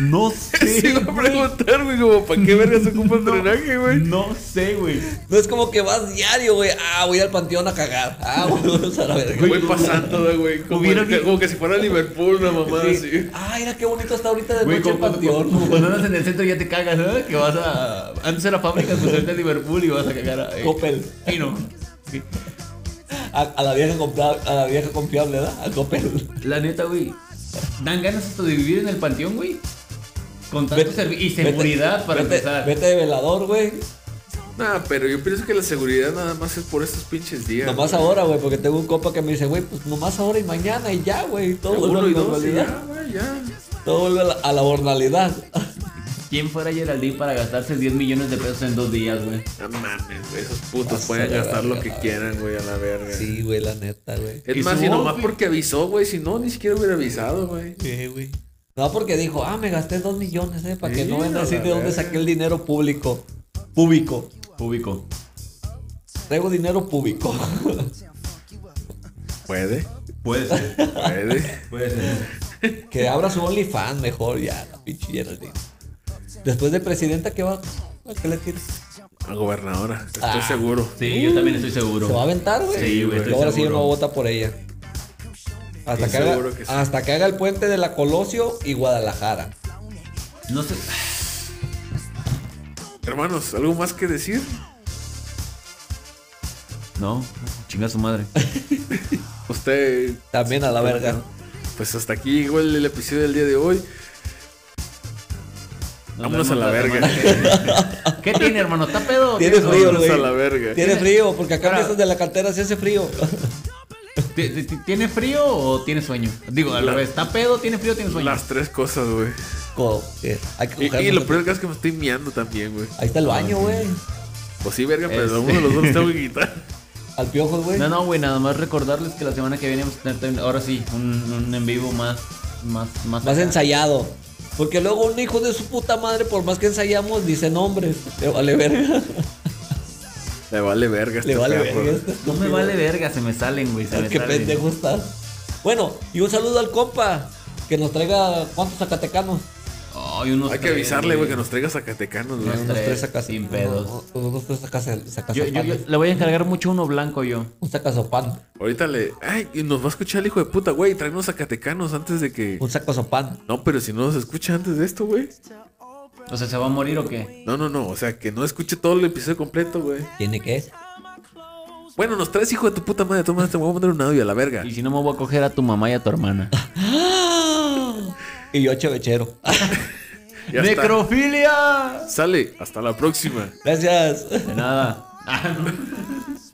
No Se sé, iba a güey. preguntar, güey, como, ¿para qué verga se ocupa el drenaje, güey? No sé, güey. No es como que vas diario, güey. Ah, voy al panteón a cagar. Ah, bueno, vamos a la verga. Voy pasando, güey. Como, que, como que si fuera Liverpool, una mamada Sí. así. Ah, mira qué bonito está ahorita de Güey, noche como el panteón. como cuando andas en el centro y ya te cagas, ¿eh? Que vas a... Antes era fábrica, pues ahorita es Liverpool y vas a cagar a... Coppel. Fino. Sí. A, a la vieja compra- a la vieja confiable, ¿verdad? Al Coppel. La neta, güey. Dan ganas hasta de vivir en el panteón, güey. Con tanto Vete- servi- y seguridad vete- para vete- empezar. Vete de velador, güey. Nah, pero yo pienso que la seguridad nada más es por estos pinches días. Nomás güey. ahora, güey, porque tengo un compa que me dice, güey, pues nomás ahora y mañana y ya, güey. Todo vuelve a la normalidad. ya, güey, ya. Todo vuelve a la, a la normalidad. ¿Quién fuera Geraldine para gastarse 10 millones de pesos en dos días, güey? No mames, güey. Esos putos Pasa pueden de gastar lo que quieran, güey, a la verga. Sí, güey, la neta, güey. Es más, y nomás porque avisó, güey. Si no, ni siquiera hubiera avisado, güey. Sí, güey. No, porque dijo, ah, me gasté dos millones, eh, para que Sí, no vengan a decir de dónde saqué el dinero público. Público. Público. Traigo dinero público. Puede, Puede ser. puede. Puede ser. que abra su OnlyFans mejor ya, la pinche Geraldine. Después de presidenta, ¿qué va? ¿A qué le tienes? A gobernadora, estoy Ah. seguro. Sí, yo también estoy seguro. ¿Se va a aventar, güey? Sí, güey, Ahora sí yo no voy a votar por ella. Hasta que, haga, seguro que sí. hasta que haga el puente de la Colosio y Guadalajara. No sé. Hermanos, ¿algo más que decir? No, chinga su madre. Usted, También a la verga. pues hasta aquí llegó el, el episodio del día de hoy. Nos Vámonos a la verga. ¿Qué tiene, hermano? ¿Está pedo? o Tiene frío, Vámonos güey. a la verga. Tiene frío, porque acá empiezas de la cantera si hace frío. ¿Ti- ti- ¿Tiene frío o tiene sueño? Digo, al La- revés. ¿Está pedo? ¿Tiene frío o tiene sueño? Las tres cosas, güey. que Y, lo peor es que me estoy miando también, güey. Ahí está el baño, güey. Pues sí, verga, pero uno de los dos tengo que quitar. Al piojo, güey. No, no, güey, nada más recordarles que la semana que viene vamos a tener también- ahora sí, un, un en vivo más, más, más. Más acá. ensayado. Porque luego un hijo de su puta madre, por más que ensayamos, dice nombres. Le vale verga. Le vale verga este Le vale perro. verga. este No me vale verga, se me salen, güey. Se me Qué salen. pendejo estás. Bueno, y un saludo al compa. Que nos traiga cuántos zacatecanos. Ay, unos Hay que tres, avisarle, güey, que nos traiga Zacatecanos, güey. Unos Unos tres, tres sacas. sin pedos. Unos tres sacas. sacas Yo, yo- yo le voy a encargar mucho uno blanco yo. Un sacasopan. Ahorita le. Ay, y nos va a escuchar el hijo de puta, güey. Traernos Zacatecanos antes de que. Un sacasopan. No, pero si no nos escucha antes de esto, güey. O sea, ¿se va a morir o qué? No, no, no. O sea, que no escuche todo el episodio completo, güey. ¿Tiene que? Bueno, nos traes hijo de tu puta madre. Toma, te voy a mandar un audio a la verga. Y si no, me voy a coger a tu mamá y a tu hermana. Y yo chevechero. ¡Necrofilia! Sale. Hasta la próxima. Gracias. De nada.